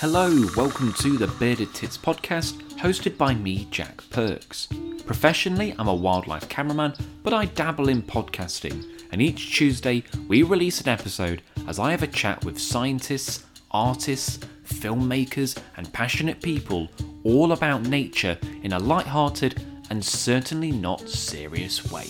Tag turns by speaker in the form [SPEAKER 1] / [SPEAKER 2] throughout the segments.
[SPEAKER 1] Hello, welcome to the Bearded Tits podcast, hosted by me, Jack Perks. Professionally, I'm a wildlife cameraman, but I dabble in podcasting, and each Tuesday we release an episode as I have a chat with scientists, artists, filmmakers, and passionate people all about nature in a light-hearted and certainly not serious way.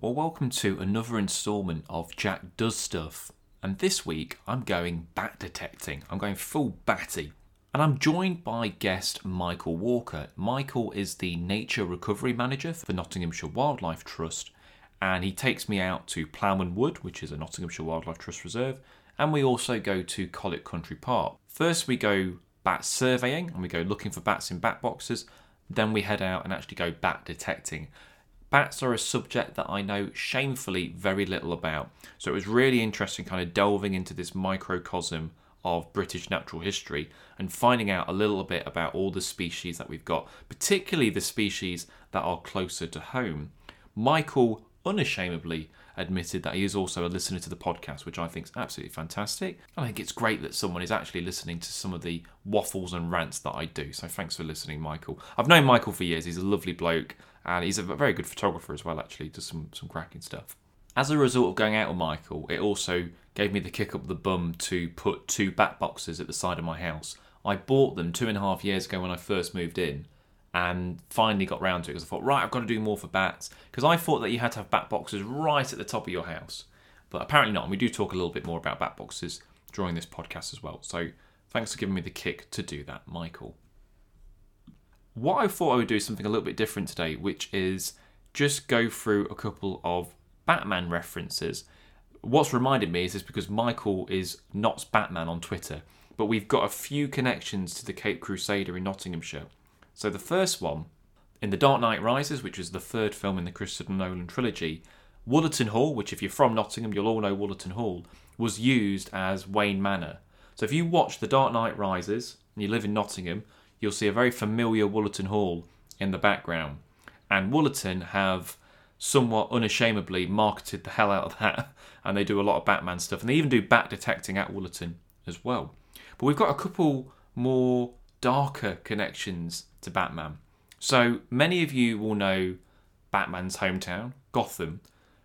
[SPEAKER 1] Hello, or welcome to another instalment of Jack Does Stuff. And this week I'm going bat detecting. I'm going full batty. And I'm joined by guest Michael Walker. Michael is the Nature Recovery Manager for Nottinghamshire Wildlife Trust, and he takes me out to Ploughman Wood, which is a Nottinghamshire Wildlife Trust reserve, and we also go to Colwick Country Park. First, we go bat surveying and we go looking for bats in bat boxes. Then we head out and actually go bat detecting. Bats are a subject that I know shamefully very little about. So it was really interesting kind of delving into this microcosm of British natural history and finding out a little bit about all the species that we've got, particularly the species that are closer to home. Michael unashamedly admitted that he is also a listener to the podcast, which I think is absolutely fantastic. I think it's great that someone is actually listening to some of the waffles and rants that I do. So thanks for listening, Michael. I've known Michael for years. He's a lovely bloke and he's a very good photographer as well. Actually, does some some cracking stuff. As a result of going out with Michael, it also gave me the kick up the bum to put two bat boxes at the side of my house. I bought them two and a half years ago when I first moved in, and finally got round to it because I thought, right, I've got to do more for bats because I thought that you had to have bat boxes right at the top of your house, but apparently not. And we do talk a little bit more about bat boxes during this podcast as well. So thanks for giving me the kick to do that, Michael what I thought I would do is something a little bit different today, which is just go through a couple of Batman references. What's reminded me is this because Michael is not Batman on Twitter, but we've got a few connections to the Cape Crusader in Nottinghamshire. So the first one, in The Dark Knight Rises, which is the third film in the Christopher Nolan trilogy, Wollaton Hall, which if you're from Nottingham, you'll all know Wollaton Hall, was used as Wayne Manor. So if you watch The Dark Knight Rises and you live in Nottingham, you'll see a very familiar Wollaton Hall in the background. And Wollaton have somewhat unashamedly marketed the hell out of that, and they do a lot of Batman stuff, and they even do bat detecting at Wollaton as well. But we've got a couple more darker connections to Batman. So many of you will know Batman's hometown, Gotham,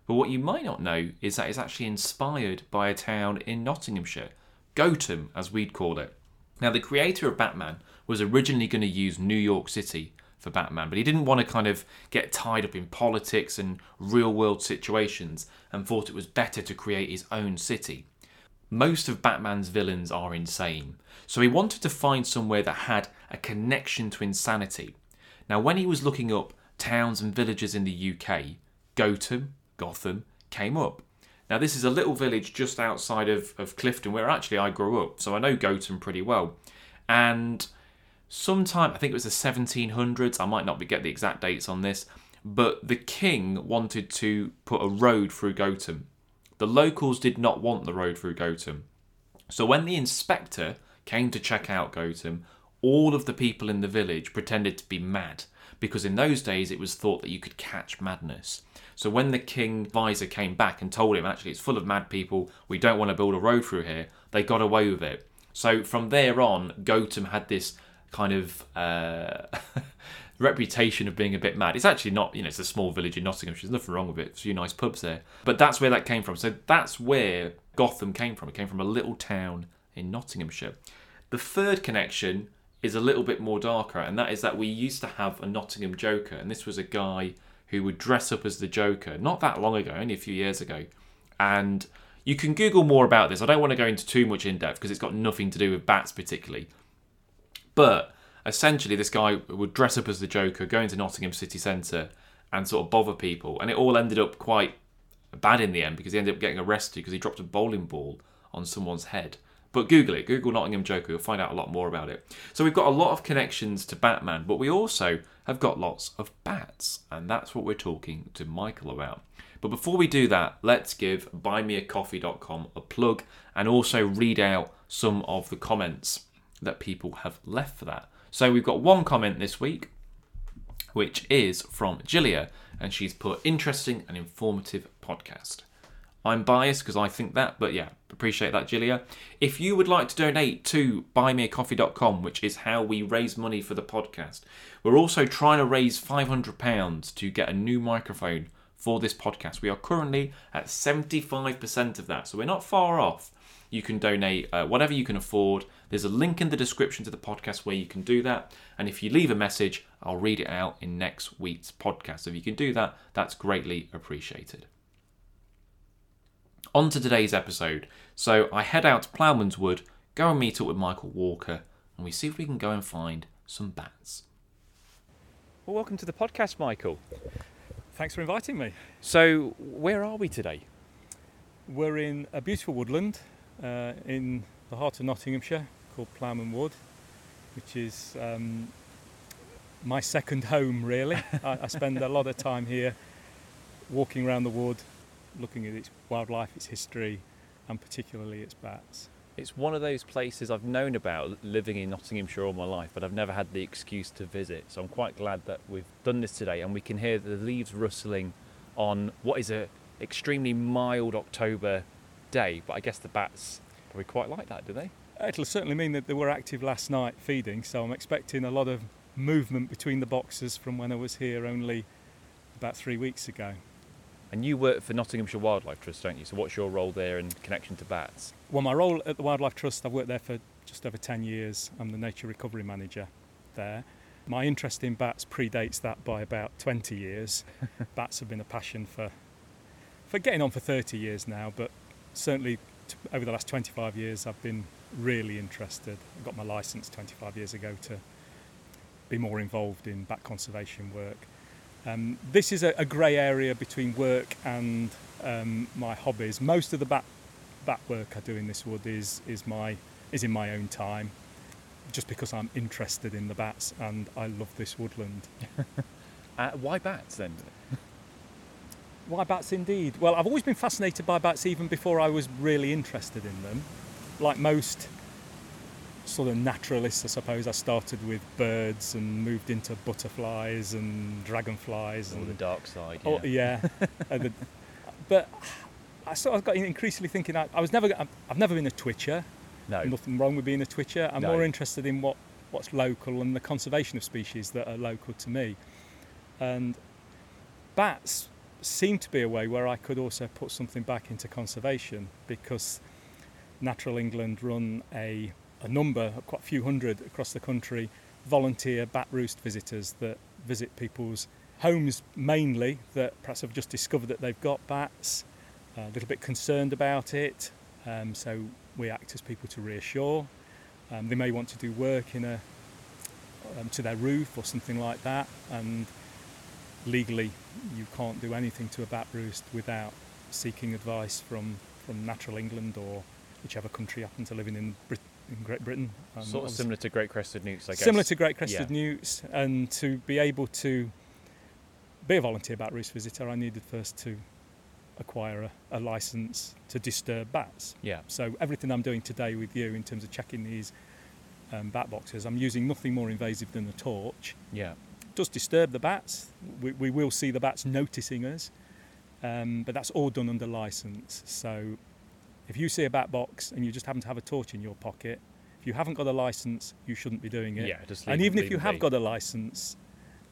[SPEAKER 1] but what you might not know is that it's actually inspired by a town in Nottinghamshire, Gotham, as we'd call it. Now, the creator of Batman was originally going to use New York City for Batman, but he didn't want to kind of get tied up in politics and real world situations and thought it was better to create his own city. Most of Batman's villains are insane, so he wanted to find somewhere that had a connection to insanity. Now, when he was looking up towns and villages in the UK, Gotham, Gotham came up. Now, this is a little village just outside of, of Clifton, where actually I grew up, so I know Gotham pretty well. And sometime, I think it was the 1700s, I might not get the exact dates on this, but the king wanted to put a road through Gotham. The locals did not want the road through Gotham. So when the inspector came to check out Gotham, all of the people in the village pretended to be mad because in those days it was thought that you could catch madness. So when the king visor came back and told him, actually, it's full of mad people, we don't want to build a road through here, they got away with it. So from there on, Gotham had this kind of uh, reputation of being a bit mad. It's actually not, you know, it's a small village in Nottinghamshire. There's nothing wrong with it. There's a few nice pubs there. But that's where that came from. So that's where Gotham came from. It came from a little town in Nottinghamshire. The third connection is a little bit more darker, and that is that we used to have a Nottingham Joker, and this was a guy who would dress up as the Joker not that long ago, only a few years ago. And you can Google more about this. I don't want to go into too much in depth because it's got nothing to do with bats particularly. But essentially, this guy would dress up as the Joker, go into Nottingham city centre, and sort of bother people. And it all ended up quite bad in the end because he ended up getting arrested because he dropped a bowling ball on someone's head. But Google it, Google Nottingham Joker, you'll find out a lot more about it. So we've got a lot of connections to Batman, but we also have got lots of bats, and that's what we're talking to Michael about. But before we do that, let's give buymeacoffee.com a plug and also read out some of the comments that people have left for that. So we've got one comment this week, which is from Gilia, and she's put interesting and informative podcast. I'm biased because I think that, but yeah, appreciate that, Gilia. If you would like to donate to buymeacoffee.com, which is how we raise money for the podcast, we're also trying to raise £500 to get a new microphone for this podcast. We are currently at 75% of that, so we're not far off. You can donate uh, whatever you can afford. There's a link in the description to the podcast where you can do that. And if you leave a message, I'll read it out in next week's podcast. So if you can do that, that's greatly appreciated. On to today's episode. So I head out to Ploughman's Wood, go and meet up with Michael Walker, and we see if we can go and find some bats. Well, welcome to the podcast, Michael.
[SPEAKER 2] Thanks for inviting me.
[SPEAKER 1] So, where are we today?
[SPEAKER 2] We're in a beautiful woodland uh, in the heart of Nottinghamshire called Ploughman Wood, which is um, my second home, really. I, I spend a lot of time here walking around the wood, looking at its wildlife, its history, and particularly its bats.
[SPEAKER 1] It's one of those places I've known about living in Nottinghamshire all my life, but I've never had the excuse to visit. So I'm quite glad that we've done this today and we can hear the leaves rustling on what is a extremely mild October day. But I guess the bats probably quite like that, do they?
[SPEAKER 2] It'll certainly mean that they were active last night feeding, so I'm expecting a lot of movement between the boxes from when I was here only about three weeks ago.
[SPEAKER 1] And you work for Nottinghamshire Wildlife Trust, don't you? So what's your role there in connection to bats?
[SPEAKER 2] Well, my role at the Wildlife Trust, I've worked there for just over 10 years. I'm the nature recovery manager there. My interest in bats predates that by about 20 years. bats have been a passion for, for getting on for 30 years now, but certainly t- over the last 25 years, I've been really interested. I got my license 25 years ago to be more involved in bat conservation work. Um, this is a, a grey area between work and um, my hobbies. Most of the bat, bat work I do in this wood is, is, my, is in my own time, just because I'm interested in the bats and I love this woodland.
[SPEAKER 1] uh, why bats then?
[SPEAKER 2] why bats indeed? Well, I've always been fascinated by bats even before I was really interested in them. Like most sort of naturalists, I suppose. I started with birds and moved into butterflies and dragonflies.
[SPEAKER 1] Or
[SPEAKER 2] and
[SPEAKER 1] the dark side.
[SPEAKER 2] Oh, yeah. and the, but I sort of got increasingly thinking I, I was never. I've never been a twitcher.
[SPEAKER 1] No.
[SPEAKER 2] Nothing wrong with being a twitcher. I'm
[SPEAKER 1] No.
[SPEAKER 2] more interested in what what's local and the conservation of species that are local to me. And bats seem to be a way where I could also put something back into conservation because Natural England run a a number, quite a few hundred across the country, volunteer bat roost visitors that visit people's homes mainly that perhaps have just discovered that they've got bats, a little bit concerned about it. Um, so we act as people to reassure. Um, they may want to do work in a um, to their roof or something like that, and legally you can't do anything to a bat roost without seeking advice from, from Natural England or whichever country you happen to live in in, Brit- in Great Britain. Um,
[SPEAKER 1] Sort of similar to great crested newts, I guess.
[SPEAKER 2] similar to great crested
[SPEAKER 1] Yeah.
[SPEAKER 2] newts, and to be able to be a volunteer bat roost visitor, I needed first to acquire a, a license to disturb bats.
[SPEAKER 1] Yeah.
[SPEAKER 2] So everything I'm doing today with you in terms of checking these um, bat boxes, I'm using nothing more invasive than a torch.
[SPEAKER 1] Yeah.
[SPEAKER 2] It does disturb the bats. We, we will see the bats noticing us, um, but that's all done under license. So if you see a bat box and you just happen to have a torch in your pocket, if you haven't got a license, you shouldn't be doing it.
[SPEAKER 1] Yeah. Just
[SPEAKER 2] and even if you have
[SPEAKER 1] be.
[SPEAKER 2] got a license,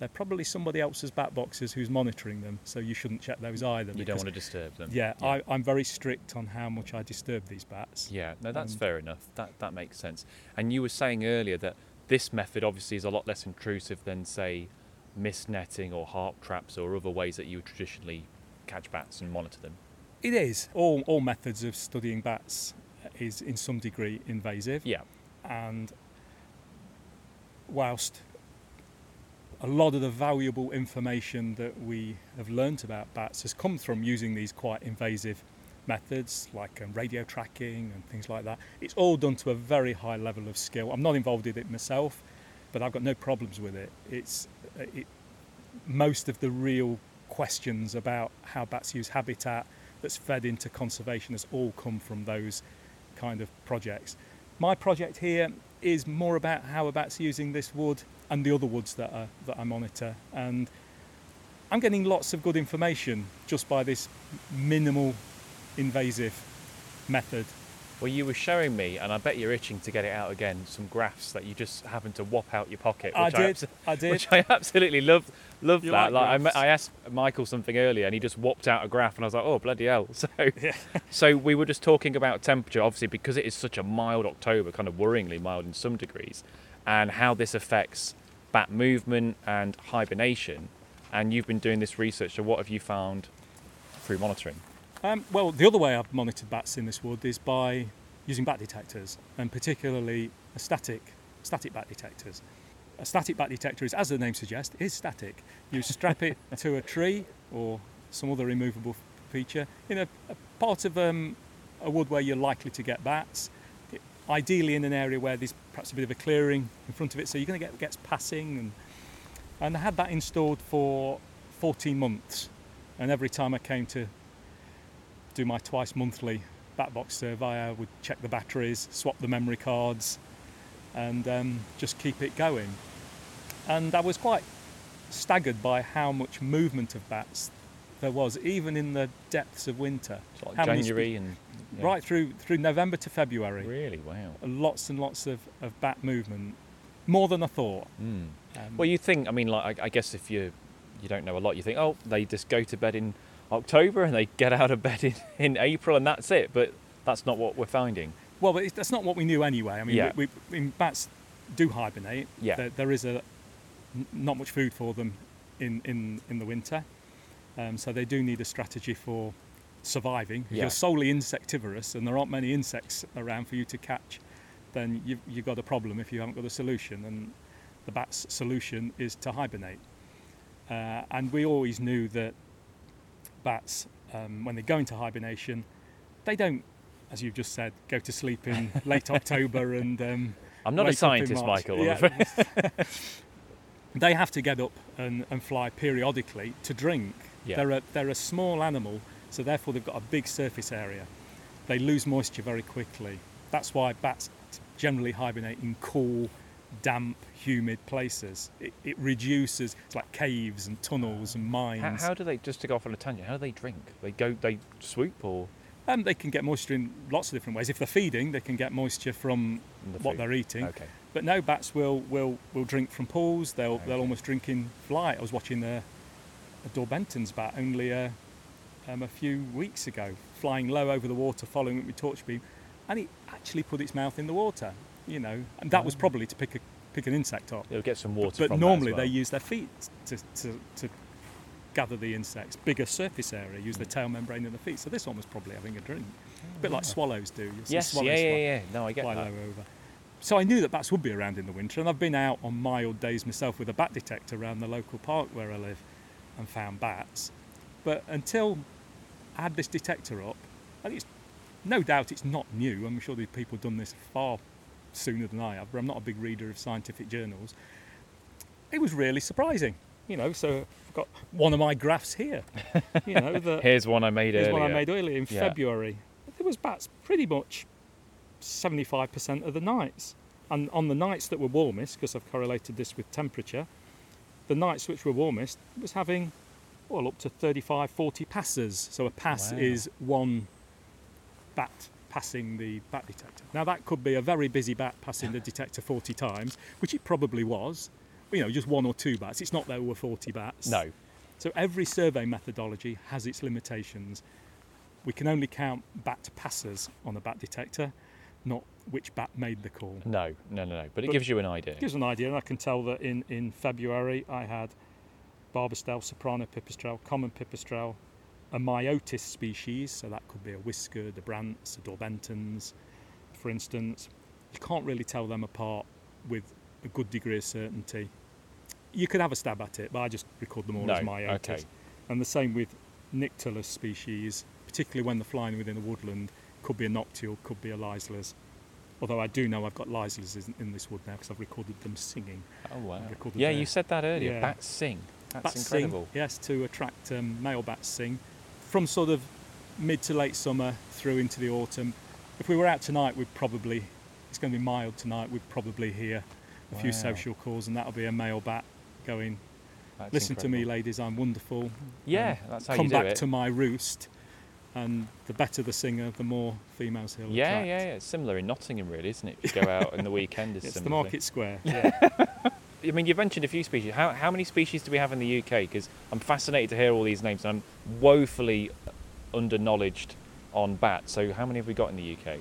[SPEAKER 2] they're probably somebody else's bat boxes who's monitoring them, so you shouldn't check those either.
[SPEAKER 1] you don't want to disturb them.
[SPEAKER 2] Yeah, I, I'm very strict on how much I disturb these bats.
[SPEAKER 1] Yeah, no, that's
[SPEAKER 2] Um,
[SPEAKER 1] fair enough. That that makes sense. And you were saying earlier that this method obviously is a lot less intrusive than, say, mist netting or harp traps or other ways that you would traditionally catch bats and monitor them.
[SPEAKER 2] It is. All, all methods of studying bats is in some degree invasive.
[SPEAKER 1] Yeah,
[SPEAKER 2] and whilst a lot of the valuable information that we have learnt about bats has come from using these quite invasive methods like um, radio tracking and things like that, it's all done to a very high level of skill. I'm not involved in it myself, but I've got no problems with it. It's uh, it, most of the real questions about how bats use habitat that's fed into conservation has all come from those kind of projects. My project here is more about how bats using this wood and the other woods that I, that I monitor. And I'm getting lots of good information just by this minimal invasive method.
[SPEAKER 1] Well, you were showing me, and I bet you're itching to get it out again. Some graphs that you just happened to whop out your pocket.
[SPEAKER 2] I
[SPEAKER 1] Which
[SPEAKER 2] did.
[SPEAKER 1] abso-
[SPEAKER 2] I did.
[SPEAKER 1] Which I absolutely loved. Love
[SPEAKER 2] You
[SPEAKER 1] that.
[SPEAKER 2] like
[SPEAKER 1] I. I asked Michael something earlier, and he just whopped out a graph, and I was like, "Oh bloody hell!" So,
[SPEAKER 2] Yeah.
[SPEAKER 1] so we were just talking about temperature, obviously because it is such a mild October, kind of worryingly mild in some degrees, and how this affects bat movement and hibernation. And you've been doing this research. So, what have you found through monitoring?
[SPEAKER 2] Um, well, the other way I've monitored bats in this wood is by using bat detectors, and particularly a static static bat detectors. A static bat detector is, as the name suggests, is static. You strap it to a tree or some other immovable feature in a, a part of um, a wood where you're likely to get bats. Ideally, in an area where there's perhaps a bit of a clearing in front of it, so you're going to get gets passing. And and I had that installed for 14 months, and every time I came to do my twice monthly bat box survey. I would check the batteries, swap the memory cards, and um, just keep it going. And I was quite staggered by how much movement of bats there was, even in the depths of winter,
[SPEAKER 1] like January and yeah.
[SPEAKER 2] right through through November to February.
[SPEAKER 1] Really, wow.
[SPEAKER 2] Lots and lots of, of bat movement, more than I thought.
[SPEAKER 1] Mm.
[SPEAKER 2] Um,
[SPEAKER 1] Well, you think? I mean, like I, I guess if you you don't know a lot, you think, oh, they just go to bed in October and they get out of bed in, in April and that's it. But that's not what we're finding.
[SPEAKER 2] Well, but that's not what we knew anyway. I mean,
[SPEAKER 1] Yeah.
[SPEAKER 2] we, we, I mean, bats do hibernate.
[SPEAKER 1] Yeah.
[SPEAKER 2] There, there is a not much food for them in in, in the winter, um, so they do need a strategy for surviving. If
[SPEAKER 1] Yeah.
[SPEAKER 2] you're solely insectivorous and there aren't many insects around for you to catch, then you've, you've got a problem if you haven't got a solution. And the bat's solution is to hibernate. Uh, and we always knew that bats, um, when they go into hibernation, they don't, as you've just said, go to sleep in late October and um,
[SPEAKER 1] I'm not a
[SPEAKER 2] wake up in
[SPEAKER 1] scientist. Michael.
[SPEAKER 2] Yeah. they have to get up and, and fly periodically to drink.
[SPEAKER 1] Yeah.
[SPEAKER 2] They're, a, they're a small animal, so therefore they've got a big surface area. They lose moisture very quickly. That's why bats generally hibernate in cool, damp, humid places. It, it reduces, it's like caves and tunnels and mines.
[SPEAKER 1] how do they? Just to go off on a tangent, how do they drink? They go, they swoop, or
[SPEAKER 2] Um, they can get moisture in lots of different ways. If they're feeding, they can get moisture from
[SPEAKER 1] the
[SPEAKER 2] what they're eating.
[SPEAKER 1] Okay.
[SPEAKER 2] But no, bats will will will drink from pools. They'll
[SPEAKER 1] Okay.
[SPEAKER 2] they'll almost drink in flight. I was watching a, a Daubenton's bat only a, um, a few weeks ago, flying low over the water, following it with torch beam, and it actually put its mouth in the water. You know, and that was
[SPEAKER 1] Oh.
[SPEAKER 2] probably to pick a pick an insect up.
[SPEAKER 1] They'll get some water.
[SPEAKER 2] But
[SPEAKER 1] as
[SPEAKER 2] normally
[SPEAKER 1] well.
[SPEAKER 2] they use their feet to, to, to gather the insects. Bigger surface area, use the mm. tail membrane of the feet. So this one was probably having a drink, a bit like ah. swallows do.
[SPEAKER 1] Yes.
[SPEAKER 2] swallows
[SPEAKER 1] Yeah. Yeah. Yeah. No, I get that.
[SPEAKER 2] over. So I knew that bats would be around in the winter, and I've been out on mild days myself with a bat detector around the local park where I live, and found bats. But until I had this detector up, and it's no doubt it's not new. I'm sure these people have done this far sooner than I have, but I'm not a big reader of scientific journals. It was really surprising, you know. So I've got one of my graphs here. You know, that
[SPEAKER 1] Here's one I made
[SPEAKER 2] Here's
[SPEAKER 1] earlier.
[SPEAKER 2] one I made earlier in
[SPEAKER 1] Yeah.
[SPEAKER 2] February. There was bats pretty much 75% of the nights. And on the nights that were warmest, because I've correlated this with temperature, the nights which were warmest was having well up to 35, 40 passes. So a pass
[SPEAKER 1] Wow.
[SPEAKER 2] is one bat passing the bat detector. Now that could be a very busy bat passing the detector 40 times, which it probably was. You know, just one or two bats. It's not there were 40 bats.
[SPEAKER 1] No.
[SPEAKER 2] So every survey methodology has its limitations. We can only count bat passers on a bat detector, not which bat made the call.
[SPEAKER 1] No. No. No. No. But it gives you an idea.
[SPEAKER 2] Gives an idea, and I can tell that in, in February I had Barbastelle, soprano pipistrelle, common pipistrelle, a myotis species, so that could be a whisker, a Brandt's, a Daubenton's, for instance. You can't really tell them apart with a good degree of certainty. You could have a stab at it, but I just record them all
[SPEAKER 1] No,
[SPEAKER 2] as myotis.
[SPEAKER 1] okay.
[SPEAKER 2] And the same with Nyctalus species, particularly when they're flying within a woodland, could be a noctule, could be a Leisler's. Although I do know I've got Leisler's in, in this wood now because I've recorded them singing.
[SPEAKER 1] Oh wow. Yeah,
[SPEAKER 2] there.
[SPEAKER 1] you said that earlier.
[SPEAKER 2] Yeah.
[SPEAKER 1] Bats sing. That's
[SPEAKER 2] bats
[SPEAKER 1] incredible.
[SPEAKER 2] sing, yes, to attract um, male bats sing from sort of mid to late summer through into the autumn. If we were out tonight, we'd probably it's going to be mild tonight. We'd probably hear a few social calls, and that'll be a male bat going,
[SPEAKER 1] That's
[SPEAKER 2] "Listen to me, ladies. I'm wonderful.
[SPEAKER 1] Yeah,
[SPEAKER 2] Um,
[SPEAKER 1] that's how
[SPEAKER 2] come
[SPEAKER 1] you do
[SPEAKER 2] back
[SPEAKER 1] it.
[SPEAKER 2] to my roost." And the better the singer, the more females he'll
[SPEAKER 1] yeah,
[SPEAKER 2] attract.
[SPEAKER 1] yeah, yeah. It's similar in Nottingham, really, isn't it? If you go out on the weekend, it's,
[SPEAKER 2] It's the market square.
[SPEAKER 1] I mean, you've mentioned a few species. How, how many species do we have in the UK? Because I'm fascinated to hear all these names. and I'm woefully under-knowledged on bats. So how many have we got in the UK?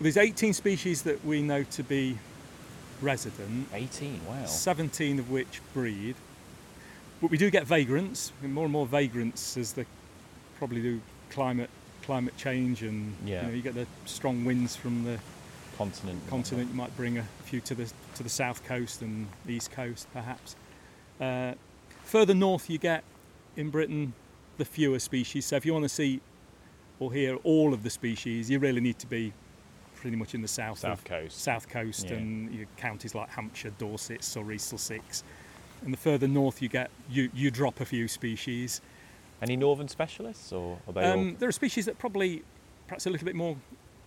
[SPEAKER 2] There's 18 species that we know to be resident,
[SPEAKER 1] 18. Wow.
[SPEAKER 2] 17 of which breed. But we do get vagrants, and more and more vagrants as the probably do climate climate change and
[SPEAKER 1] Yeah.
[SPEAKER 2] you, know, you get the strong winds from the
[SPEAKER 1] Continent.
[SPEAKER 2] continent. You might bring a few to the to the south coast and east coast, perhaps. Uh, further north, you get in Britain the fewer species. So if you want to see or hear all of the species, you really need to be pretty much in the south,
[SPEAKER 1] South Coast.
[SPEAKER 2] south coast
[SPEAKER 1] Yeah.
[SPEAKER 2] and your counties like Hampshire, Dorset, Surrey, Sussex. And the further north you get, you, you drop a few species.
[SPEAKER 1] Any northern specialists, or are they
[SPEAKER 2] Um, there are species that probably perhaps a little bit more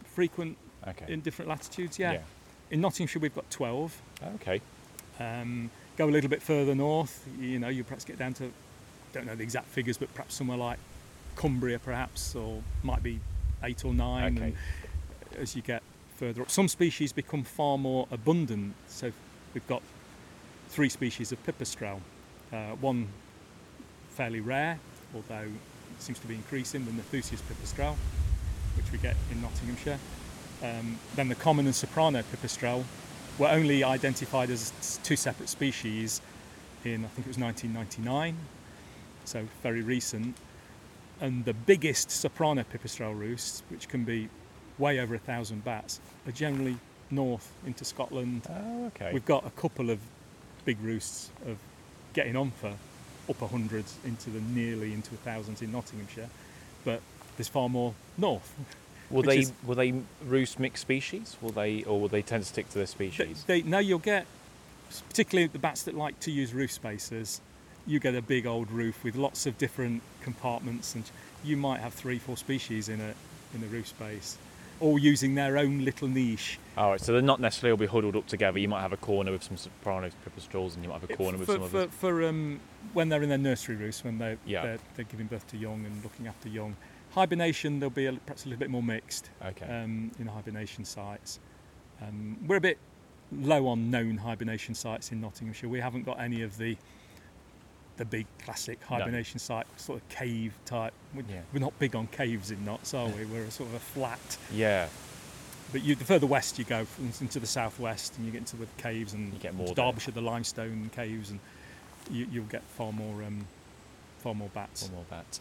[SPEAKER 2] frequent
[SPEAKER 1] all okay?
[SPEAKER 2] in different latitudes. Yeah. In Nottinghamshire, we've got 12.
[SPEAKER 1] Okay.
[SPEAKER 2] Um, go a little bit further north, you know, you perhaps get down to, don't know the exact figures, but perhaps somewhere like Cumbria, perhaps, or might be eight or nine.
[SPEAKER 1] Okay.
[SPEAKER 2] And as you get further up, some species become far more abundant. So we've got three species of pipistrelle. Uh, one fairly rare, although it seems to be increasing, the Nathusius pipistrelle, which we get in Nottinghamshire. Um, then the common and soprano pipistrelle were only identified as two separate species in, I think it was 1999, so very recent. And the biggest soprano pipistrelle roosts, which can be way over a thousand bats, are generally north into Scotland.
[SPEAKER 1] Oh, okay.
[SPEAKER 2] We've got a couple of big roosts of getting on for upper hundreds into the nearly into a thousands in Nottinghamshire, but there's far more north.
[SPEAKER 1] Will they
[SPEAKER 2] is-
[SPEAKER 1] will they roost mixed species? Will they, or will they tend to stick to their species?
[SPEAKER 2] they, now you'll get, particularly the bats that like to use roof spaces, you get a big old roof with lots of different compartments, and you might have three, four species in a in a roof space, all using their own little niche.
[SPEAKER 1] All right, so they're not necessarily all be huddled up together. You might have a corner with some sopranos, pipistrelles, and you might have a corner with some
[SPEAKER 2] for,
[SPEAKER 1] others.
[SPEAKER 2] for um, when they're in their nursery roost, when they're,
[SPEAKER 1] Yeah.
[SPEAKER 2] they're they're giving birth to young and looking after young. Hibernation, they'll be a, perhaps a little bit more mixed
[SPEAKER 1] Okay.
[SPEAKER 2] um, in hibernation sites. Um, we're a bit low on known hibernation sites in Nottinghamshire. We haven't got any of the the big classic
[SPEAKER 1] No.
[SPEAKER 2] hibernation site, sort of cave type. We're,
[SPEAKER 1] Yeah.
[SPEAKER 2] we're not big on caves in Notts, are we? We're a sort of a flat.
[SPEAKER 1] yeah.
[SPEAKER 2] But you, the further west you go, into the southwest, and you get into the caves and
[SPEAKER 1] You get more there.
[SPEAKER 2] Derbyshire, the limestone caves, and you, you'll get far more, um, far more bats.
[SPEAKER 1] One more bat.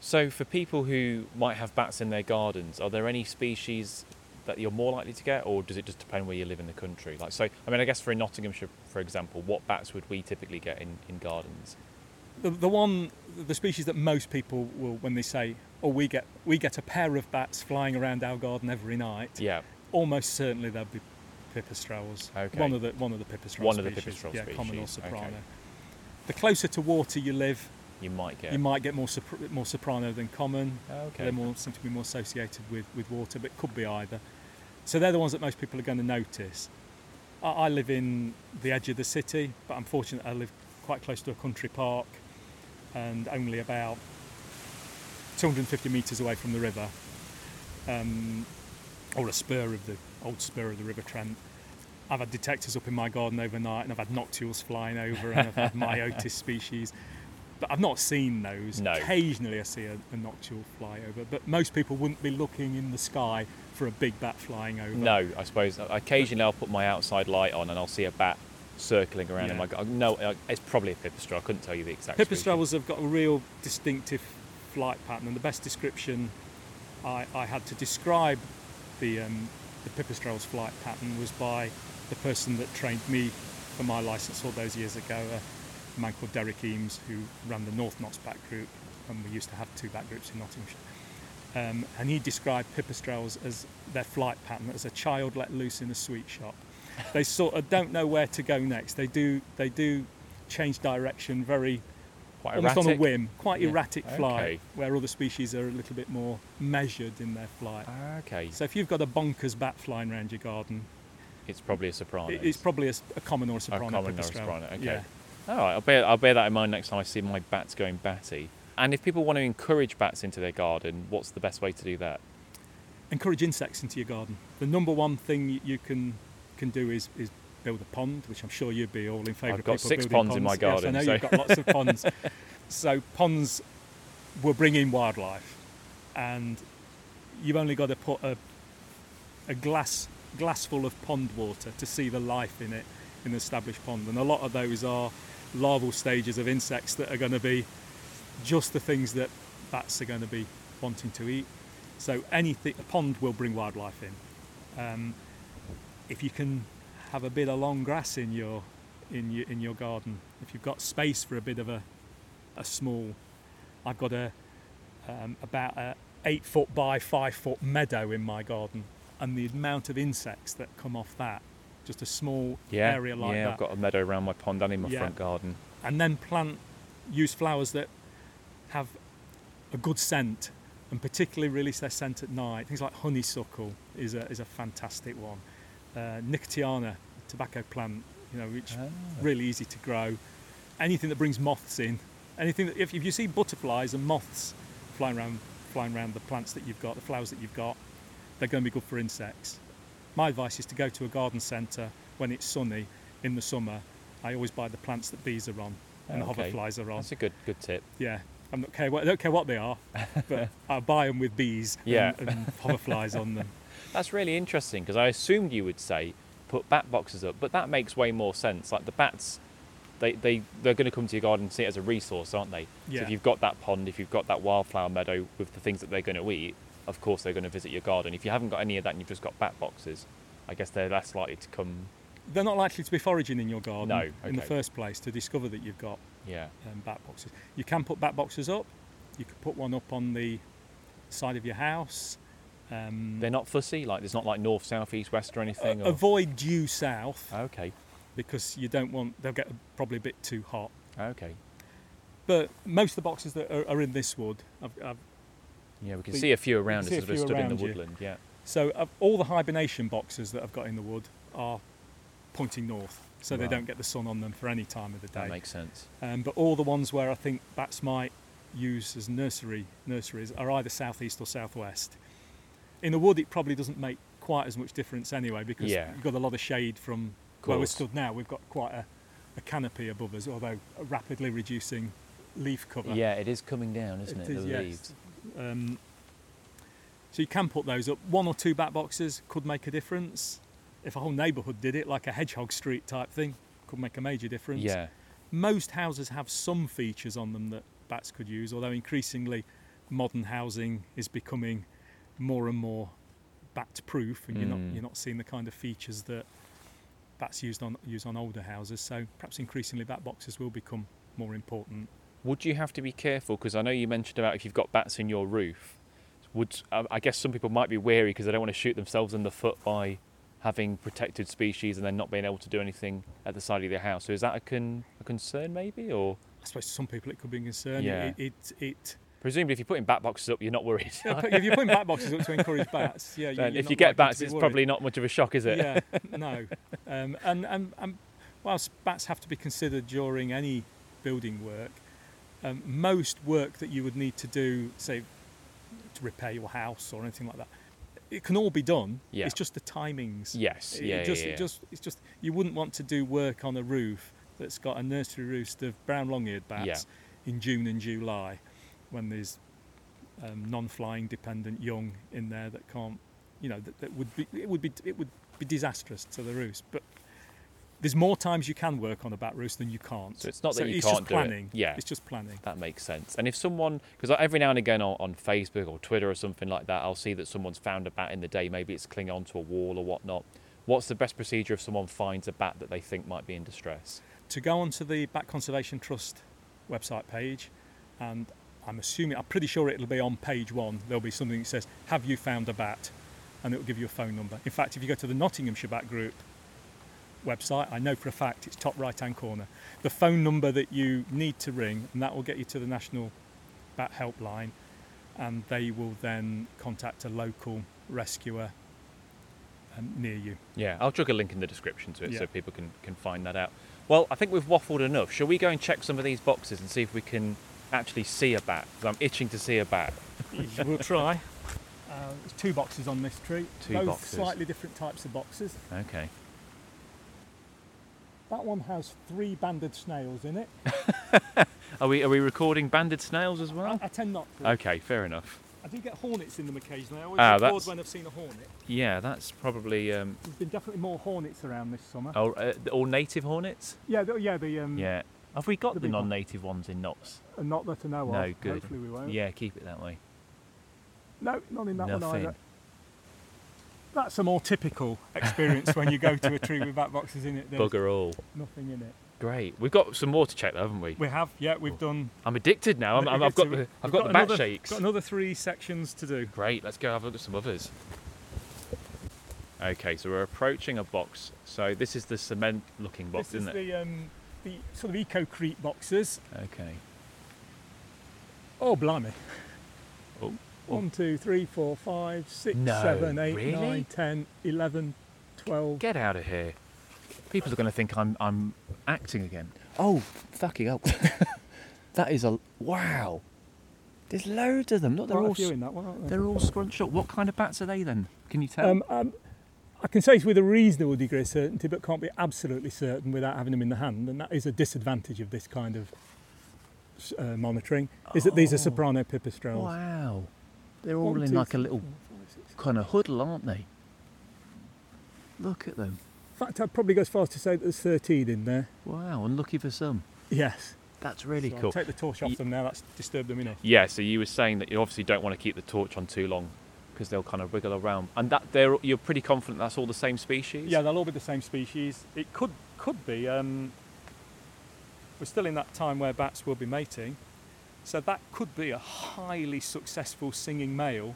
[SPEAKER 1] So, for people who might have bats in their gardens, are there any species that you're more likely to get, or does it just depend where you live in the country? Like, so, I mean, I guess for in Nottinghamshire, for example, what bats would we typically get in, in gardens?
[SPEAKER 2] The, the one, the species that most people will, when they say, "Oh, we get we get a pair of bats flying around our garden every night,"
[SPEAKER 1] Yeah.
[SPEAKER 2] almost certainly there'll be pipistrelles.
[SPEAKER 1] Okay.
[SPEAKER 2] One of the one of the pipistrelle
[SPEAKER 1] One of the
[SPEAKER 2] species.
[SPEAKER 1] pipistrelle
[SPEAKER 2] yeah, common or soprano.
[SPEAKER 1] okay.
[SPEAKER 2] The closer to water you live,
[SPEAKER 1] You might get.
[SPEAKER 2] you might get more sopr- more soprano than common.
[SPEAKER 1] okay.
[SPEAKER 2] They're more seem to be more associated with, with water, but it could be either. So they're the ones that most people are going to notice. I, I live in the edge of the city, but I'm fortunate I live quite close to a country park and only about 250 metres away from the river, um, or a spur of the old spur of the River Trent. I've had detectors up in my garden overnight, and I've had noctules flying over, and I've had myotis species. But I've not seen those.
[SPEAKER 1] No.
[SPEAKER 2] Occasionally I see a, a noctule fly over, but most people wouldn't be looking in the sky for a big bat flying over.
[SPEAKER 1] No, I suppose occasionally I'll put my outside light on and I'll see a bat circling around in
[SPEAKER 2] Yeah.
[SPEAKER 1] my garden. No, uh, it's probably a pipistrelle. I couldn't tell you the exact.
[SPEAKER 2] Pipistrelles have got a real distinctive flight pattern, and the best description I, I had to describe the, um, the pipistrelle's flight pattern was by the person that trained me for my license all those years ago, a man called Derek Eames, who ran the North Notts bat group, and we used to have two bat groups in Nottinghamshire. Um, and he described pipistrelles as their flight pattern as a child let loose in a sweet shop. They sort of don't know where to go next. They do they do change direction very
[SPEAKER 1] Quite
[SPEAKER 2] almost on a whim, quite
[SPEAKER 1] Yeah,
[SPEAKER 2] erratic flight,
[SPEAKER 1] okay.
[SPEAKER 2] where other species are a little bit more measured in their flight.
[SPEAKER 1] Okay,
[SPEAKER 2] So if you've got a bonkers bat flying around your garden,
[SPEAKER 1] it's probably a soprano.
[SPEAKER 2] it's probably a, a common or a
[SPEAKER 1] a common or a soprano. Okay.
[SPEAKER 2] Yeah.
[SPEAKER 1] All right, I'll bear, I'll bear that in mind next time I see my bats going batty. And if people want to encourage bats into their garden, what's the best way to do that?
[SPEAKER 2] Encourage insects into your garden. The number one thing you can can do is is build a pond, which I'm sure you'd be all in favour of.
[SPEAKER 1] I've got
[SPEAKER 2] people
[SPEAKER 1] six
[SPEAKER 2] building
[SPEAKER 1] ponds in my
[SPEAKER 2] Yes,
[SPEAKER 1] garden,
[SPEAKER 2] I know
[SPEAKER 1] so-
[SPEAKER 2] you've got lots of ponds. So ponds will bring in wildlife, and you've only got to put a a glass glass full of pond water to see the life in it in an established pond. And a lot of those are larval stages of insects that are going to be just the things that bats are going to be wanting to eat. So anything a pond will bring wildlife in. Um, if you can have a bit of long grass in your in your in your garden, if you've got space for a bit of a a small, I've got a um, about a eight foot by five foot meadow in my garden, and the amount of insects that come off that, just a small
[SPEAKER 1] Yeah,
[SPEAKER 2] area like
[SPEAKER 1] yeah,
[SPEAKER 2] that,
[SPEAKER 1] I've got a meadow around my pond and in my
[SPEAKER 2] Yeah.
[SPEAKER 1] front garden.
[SPEAKER 2] and then plant use flowers that have a good scent and particularly release their scent at night. Things like honeysuckle is a is a fantastic one. Uh, Nicotiana, tobacco plant, you know, which really easy to grow. Anything that brings moths in, anything that if, if you see butterflies and moths flying around flying around the plants that you've got, the flowers that you've got, they're going to be good for insects. My advice is to go to a garden centre when it's sunny in the summer. I always buy the plants that bees are on and the oh,
[SPEAKER 1] Okay.
[SPEAKER 2] hoverflies are on.
[SPEAKER 1] That's a good good tip.
[SPEAKER 2] Yeah, I'm not care. What, I don't care what they are, but I buy them with bees
[SPEAKER 1] Yeah.
[SPEAKER 2] and, and hoverflies on them.
[SPEAKER 1] That's really interesting because I assumed you would say put bat boxes up, but that makes way more sense. Like the bats, they, they, they're going to come to your garden and see it as a resource, aren't they? So
[SPEAKER 2] Yeah.
[SPEAKER 1] if you've got that pond, if you've got that wildflower meadow with the things that they're going to eat, of course they're going to visit your garden. If you haven't got any of that and you've just got bat boxes, I guess they're less likely to come.
[SPEAKER 2] They're not likely to be foraging in your garden
[SPEAKER 1] No,
[SPEAKER 2] in the first place to discover that you've got
[SPEAKER 1] Yeah.
[SPEAKER 2] um, bat boxes. You can put bat boxes up. You could put one up on the side of your house. Um,
[SPEAKER 1] They're not fussy, like there's not like north, south, east, west or anything. or...
[SPEAKER 2] avoid due south
[SPEAKER 1] Okay.
[SPEAKER 2] because you don't want they'll get probably a bit too hot.
[SPEAKER 1] Okay.
[SPEAKER 2] But most of the boxes that are, are in this wood, I've, I've,
[SPEAKER 1] Yeah, we can
[SPEAKER 2] So
[SPEAKER 1] see a few around us as we're stood in the
[SPEAKER 2] around you.
[SPEAKER 1] woodland. Yeah.
[SPEAKER 2] so uh, all the hibernation boxes that I've got in the wood are pointing north, so they don't get the sun on them for any time of the day.
[SPEAKER 1] That makes sense.
[SPEAKER 2] Um, but all the ones where I think bats might use as nursery nurseries are either southeast or southwest. In the wood, it probably doesn't make quite as much difference anyway because
[SPEAKER 1] Yeah.
[SPEAKER 2] you've got a lot of shade from where we're stood now. We've got quite a, a canopy above us, although a rapidly reducing leaf cover.
[SPEAKER 1] Yeah, it is coming down, isn't it?
[SPEAKER 2] It is,
[SPEAKER 1] the leaves.
[SPEAKER 2] Um, so you can put those up. One or two bat boxes could make a difference. If a whole neighbourhood did it, like a hedgehog street type thing, could make a major difference.
[SPEAKER 1] Yeah.
[SPEAKER 2] Most houses have some features on them that bats could use, although increasingly modern housing is becoming more and more bat proof and you're not
[SPEAKER 1] Mm.
[SPEAKER 2] you're not seeing the kind of features that bats used on use on older houses. So perhaps increasingly bat boxes will become more important.
[SPEAKER 1] Would you have to be careful? Because I know you mentioned about if you've got bats in your roof. Would I guess some people might be wary because they don't want to shoot themselves in the foot by having protected species and then not being able to do anything at the side of their house. So is that a, con- a concern maybe, or
[SPEAKER 2] I suppose to some people it could be a concern.
[SPEAKER 1] Yeah.
[SPEAKER 2] It, it, it
[SPEAKER 1] presumably if you're putting bat boxes up, you're not worried?
[SPEAKER 2] If you're putting bat boxes up to encourage bats, yeah. You're
[SPEAKER 1] if you get bats, it's
[SPEAKER 2] worried.
[SPEAKER 1] probably not much of a shock, is it?
[SPEAKER 2] Yeah, no. Um, and, and, and whilst bats have to be considered during any building work, um, most work that you would need to do, say, to repair your house or anything like that, it can all be done.
[SPEAKER 1] Yeah.
[SPEAKER 2] It's just the timings.
[SPEAKER 1] Yes.
[SPEAKER 2] It
[SPEAKER 1] Yeah.
[SPEAKER 2] just,
[SPEAKER 1] yeah, yeah.
[SPEAKER 2] It just, it's just you wouldn't want to do work on a roof that's got a nursery roost of brown long-eared bats
[SPEAKER 1] Yeah.
[SPEAKER 2] in June and July, when there's um, non-flying dependent young in there that can't, you know, that, that would be it would be it would be disastrous to the roost. But there's more times you can work on a bat roost than you can't.
[SPEAKER 1] So it's not that you
[SPEAKER 2] it's
[SPEAKER 1] can't
[SPEAKER 2] just
[SPEAKER 1] do it.
[SPEAKER 2] planning.
[SPEAKER 1] Yeah.
[SPEAKER 2] it's just planning.
[SPEAKER 1] That makes sense. And if someone, because every now and again on, on Facebook or Twitter or something like that, I'll see that someone's found a bat in the day. Maybe it's clinging onto a wall or whatnot. What's the best procedure if someone finds a bat that they think might be in distress?
[SPEAKER 2] to go onto the Bat Conservation Trust website page, and I'm assuming, I'm pretty sure it'll be on page one. There'll be something that says, "Have you found a bat?" and it'll give you a phone number. In fact, if you go to the Nottinghamshire Bat Group website. I know for a fact it's top right hand corner. The phone number that you need to ring, and that will get you to the National Bat Helpline, and they will then contact a local rescuer um, near you.
[SPEAKER 1] Yeah, I'll chuck a link in the description to it
[SPEAKER 2] Yeah.
[SPEAKER 1] so people can, can find that out. Well, I think we've waffled enough. Shall we go and check some of these boxes and see if we can actually see a bat? 'Cause I'm itching to see a bat.
[SPEAKER 2] we'll try. Uh, there's two boxes on this tree.
[SPEAKER 1] Two
[SPEAKER 2] both
[SPEAKER 1] boxes.
[SPEAKER 2] slightly different types of boxes.
[SPEAKER 1] Okay.
[SPEAKER 2] That one has three banded snails in it.
[SPEAKER 1] Are we are we recording banded snails as well?
[SPEAKER 2] I, I tend not to.
[SPEAKER 1] Okay, fair enough.
[SPEAKER 2] I do get hornets in them occasionally. I always
[SPEAKER 1] Ah,
[SPEAKER 2] record
[SPEAKER 1] that's-
[SPEAKER 2] when I've seen a hornet.
[SPEAKER 1] Yeah, that's probably um,
[SPEAKER 2] There's been definitely more hornets around this summer.
[SPEAKER 1] oh, uh, all native hornets.
[SPEAKER 2] Yeah, the, yeah, the um,
[SPEAKER 1] Yeah. Have we got
[SPEAKER 2] the
[SPEAKER 1] the non-native ones in Notts?
[SPEAKER 2] uh, not that I know
[SPEAKER 1] No,
[SPEAKER 2] of.
[SPEAKER 1] good.
[SPEAKER 2] Hopefully we won't.
[SPEAKER 1] Yeah, keep it that way.
[SPEAKER 2] No, not in that one either. That's a more typical experience when you go to a tree with bat boxes in it. There's
[SPEAKER 1] Bugger all.
[SPEAKER 2] nothing in it.
[SPEAKER 1] Great. We've got some more to check, though, haven't we?
[SPEAKER 2] We have, yeah, we've done.
[SPEAKER 1] I'm addicted now. I'm, I'm, I've got the, I've
[SPEAKER 2] We've
[SPEAKER 1] got the bat
[SPEAKER 2] another,
[SPEAKER 1] shakes.
[SPEAKER 2] Got another three sections to do.
[SPEAKER 1] Great. Let's go have a look at some others. Okay, so we're approaching a box. So this is the cement-looking box,
[SPEAKER 2] this is
[SPEAKER 1] isn't it?
[SPEAKER 2] the um, the sort of eco-crete boxes.
[SPEAKER 1] Okay.
[SPEAKER 2] Oh, blimey.
[SPEAKER 1] Oh.
[SPEAKER 2] One, two, three, four, five, six,
[SPEAKER 1] No,
[SPEAKER 2] seven, eight,
[SPEAKER 1] really?
[SPEAKER 2] nine, 10, 11, 12.
[SPEAKER 1] Get out of here. People are going to think I'm I'm acting again. Oh, fucking hell. that is a wow. There's loads of them. Look, they're
[SPEAKER 2] Quite a
[SPEAKER 1] all
[SPEAKER 2] few in that one, aren't there?
[SPEAKER 1] they're all scrunched up. What kind of bats are they then? Can you tell?
[SPEAKER 2] Um, um, I can say it's with a reasonable degree of certainty, but can't be absolutely certain without having them in the hand, and that is a disadvantage of this kind of uh, monitoring. Is that these are
[SPEAKER 1] Oh.
[SPEAKER 2] soprano pipistrelles.
[SPEAKER 1] wow. They're all
[SPEAKER 2] One,
[SPEAKER 1] in
[SPEAKER 2] two,
[SPEAKER 1] like a
[SPEAKER 2] three,
[SPEAKER 1] little
[SPEAKER 2] four, five, six.
[SPEAKER 1] kind of huddle, aren't they? Look at them.
[SPEAKER 2] In fact, I'd probably go as far as to say that there's 13 in there.
[SPEAKER 1] Wow, and lucky for some.
[SPEAKER 2] Yes.
[SPEAKER 1] That's really
[SPEAKER 2] So I'll
[SPEAKER 1] cool.
[SPEAKER 2] take the torch off
[SPEAKER 1] Ye-
[SPEAKER 2] them now. That's disturbed them enough.
[SPEAKER 1] Yeah, so you were saying that you obviously don't want to keep the torch on too long because they'll kind of wiggle around. And that they're you're pretty confident that's all the same species?
[SPEAKER 2] Yeah, they'll all be the same species. It could could be. Um, we're still in that time where bats will be mating, so that could be a highly successful singing male,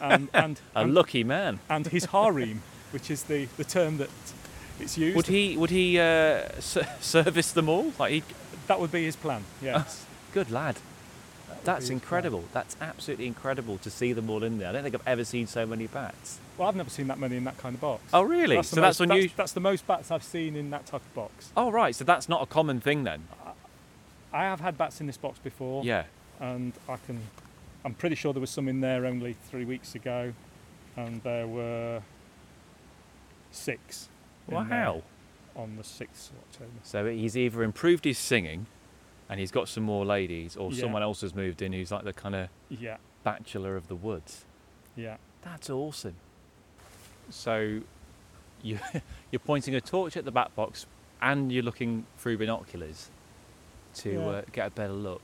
[SPEAKER 2] and and,
[SPEAKER 1] A
[SPEAKER 2] and,
[SPEAKER 1] lucky man.
[SPEAKER 2] and his harem, which is the, the term that it's used.
[SPEAKER 1] Would he would he uh, s- service them all? Like he,
[SPEAKER 2] That would be his plan. Yes.
[SPEAKER 1] good lad.
[SPEAKER 2] That
[SPEAKER 1] That's
[SPEAKER 2] his plan.
[SPEAKER 1] incredible. That's absolutely incredible to see them all in there. I don't think I've ever seen so many bats.
[SPEAKER 2] Well, I've never seen that many in that kind of box.
[SPEAKER 1] Oh really?
[SPEAKER 2] the
[SPEAKER 1] so that's
[SPEAKER 2] most,
[SPEAKER 1] unusual.
[SPEAKER 2] That's, the most bats I've seen in that type of box.
[SPEAKER 1] Oh right. So that's not a common thing then.
[SPEAKER 2] I have had bats in this box before.
[SPEAKER 1] Yeah.
[SPEAKER 2] and I can. I'm pretty sure there was some in there only three weeks ago, and there were six.
[SPEAKER 1] Wow.
[SPEAKER 2] On the sixth of October.
[SPEAKER 1] So he's either improved his singing, and he's got some more ladies, or
[SPEAKER 2] Yeah.
[SPEAKER 1] someone else has moved in who's like the kind of
[SPEAKER 2] Yeah,
[SPEAKER 1] bachelor of the woods.
[SPEAKER 2] yeah.
[SPEAKER 1] That's awesome. So you you're pointing a torch at the bat box, and you're looking through binoculars to
[SPEAKER 2] Yeah.
[SPEAKER 1] uh, get a better look.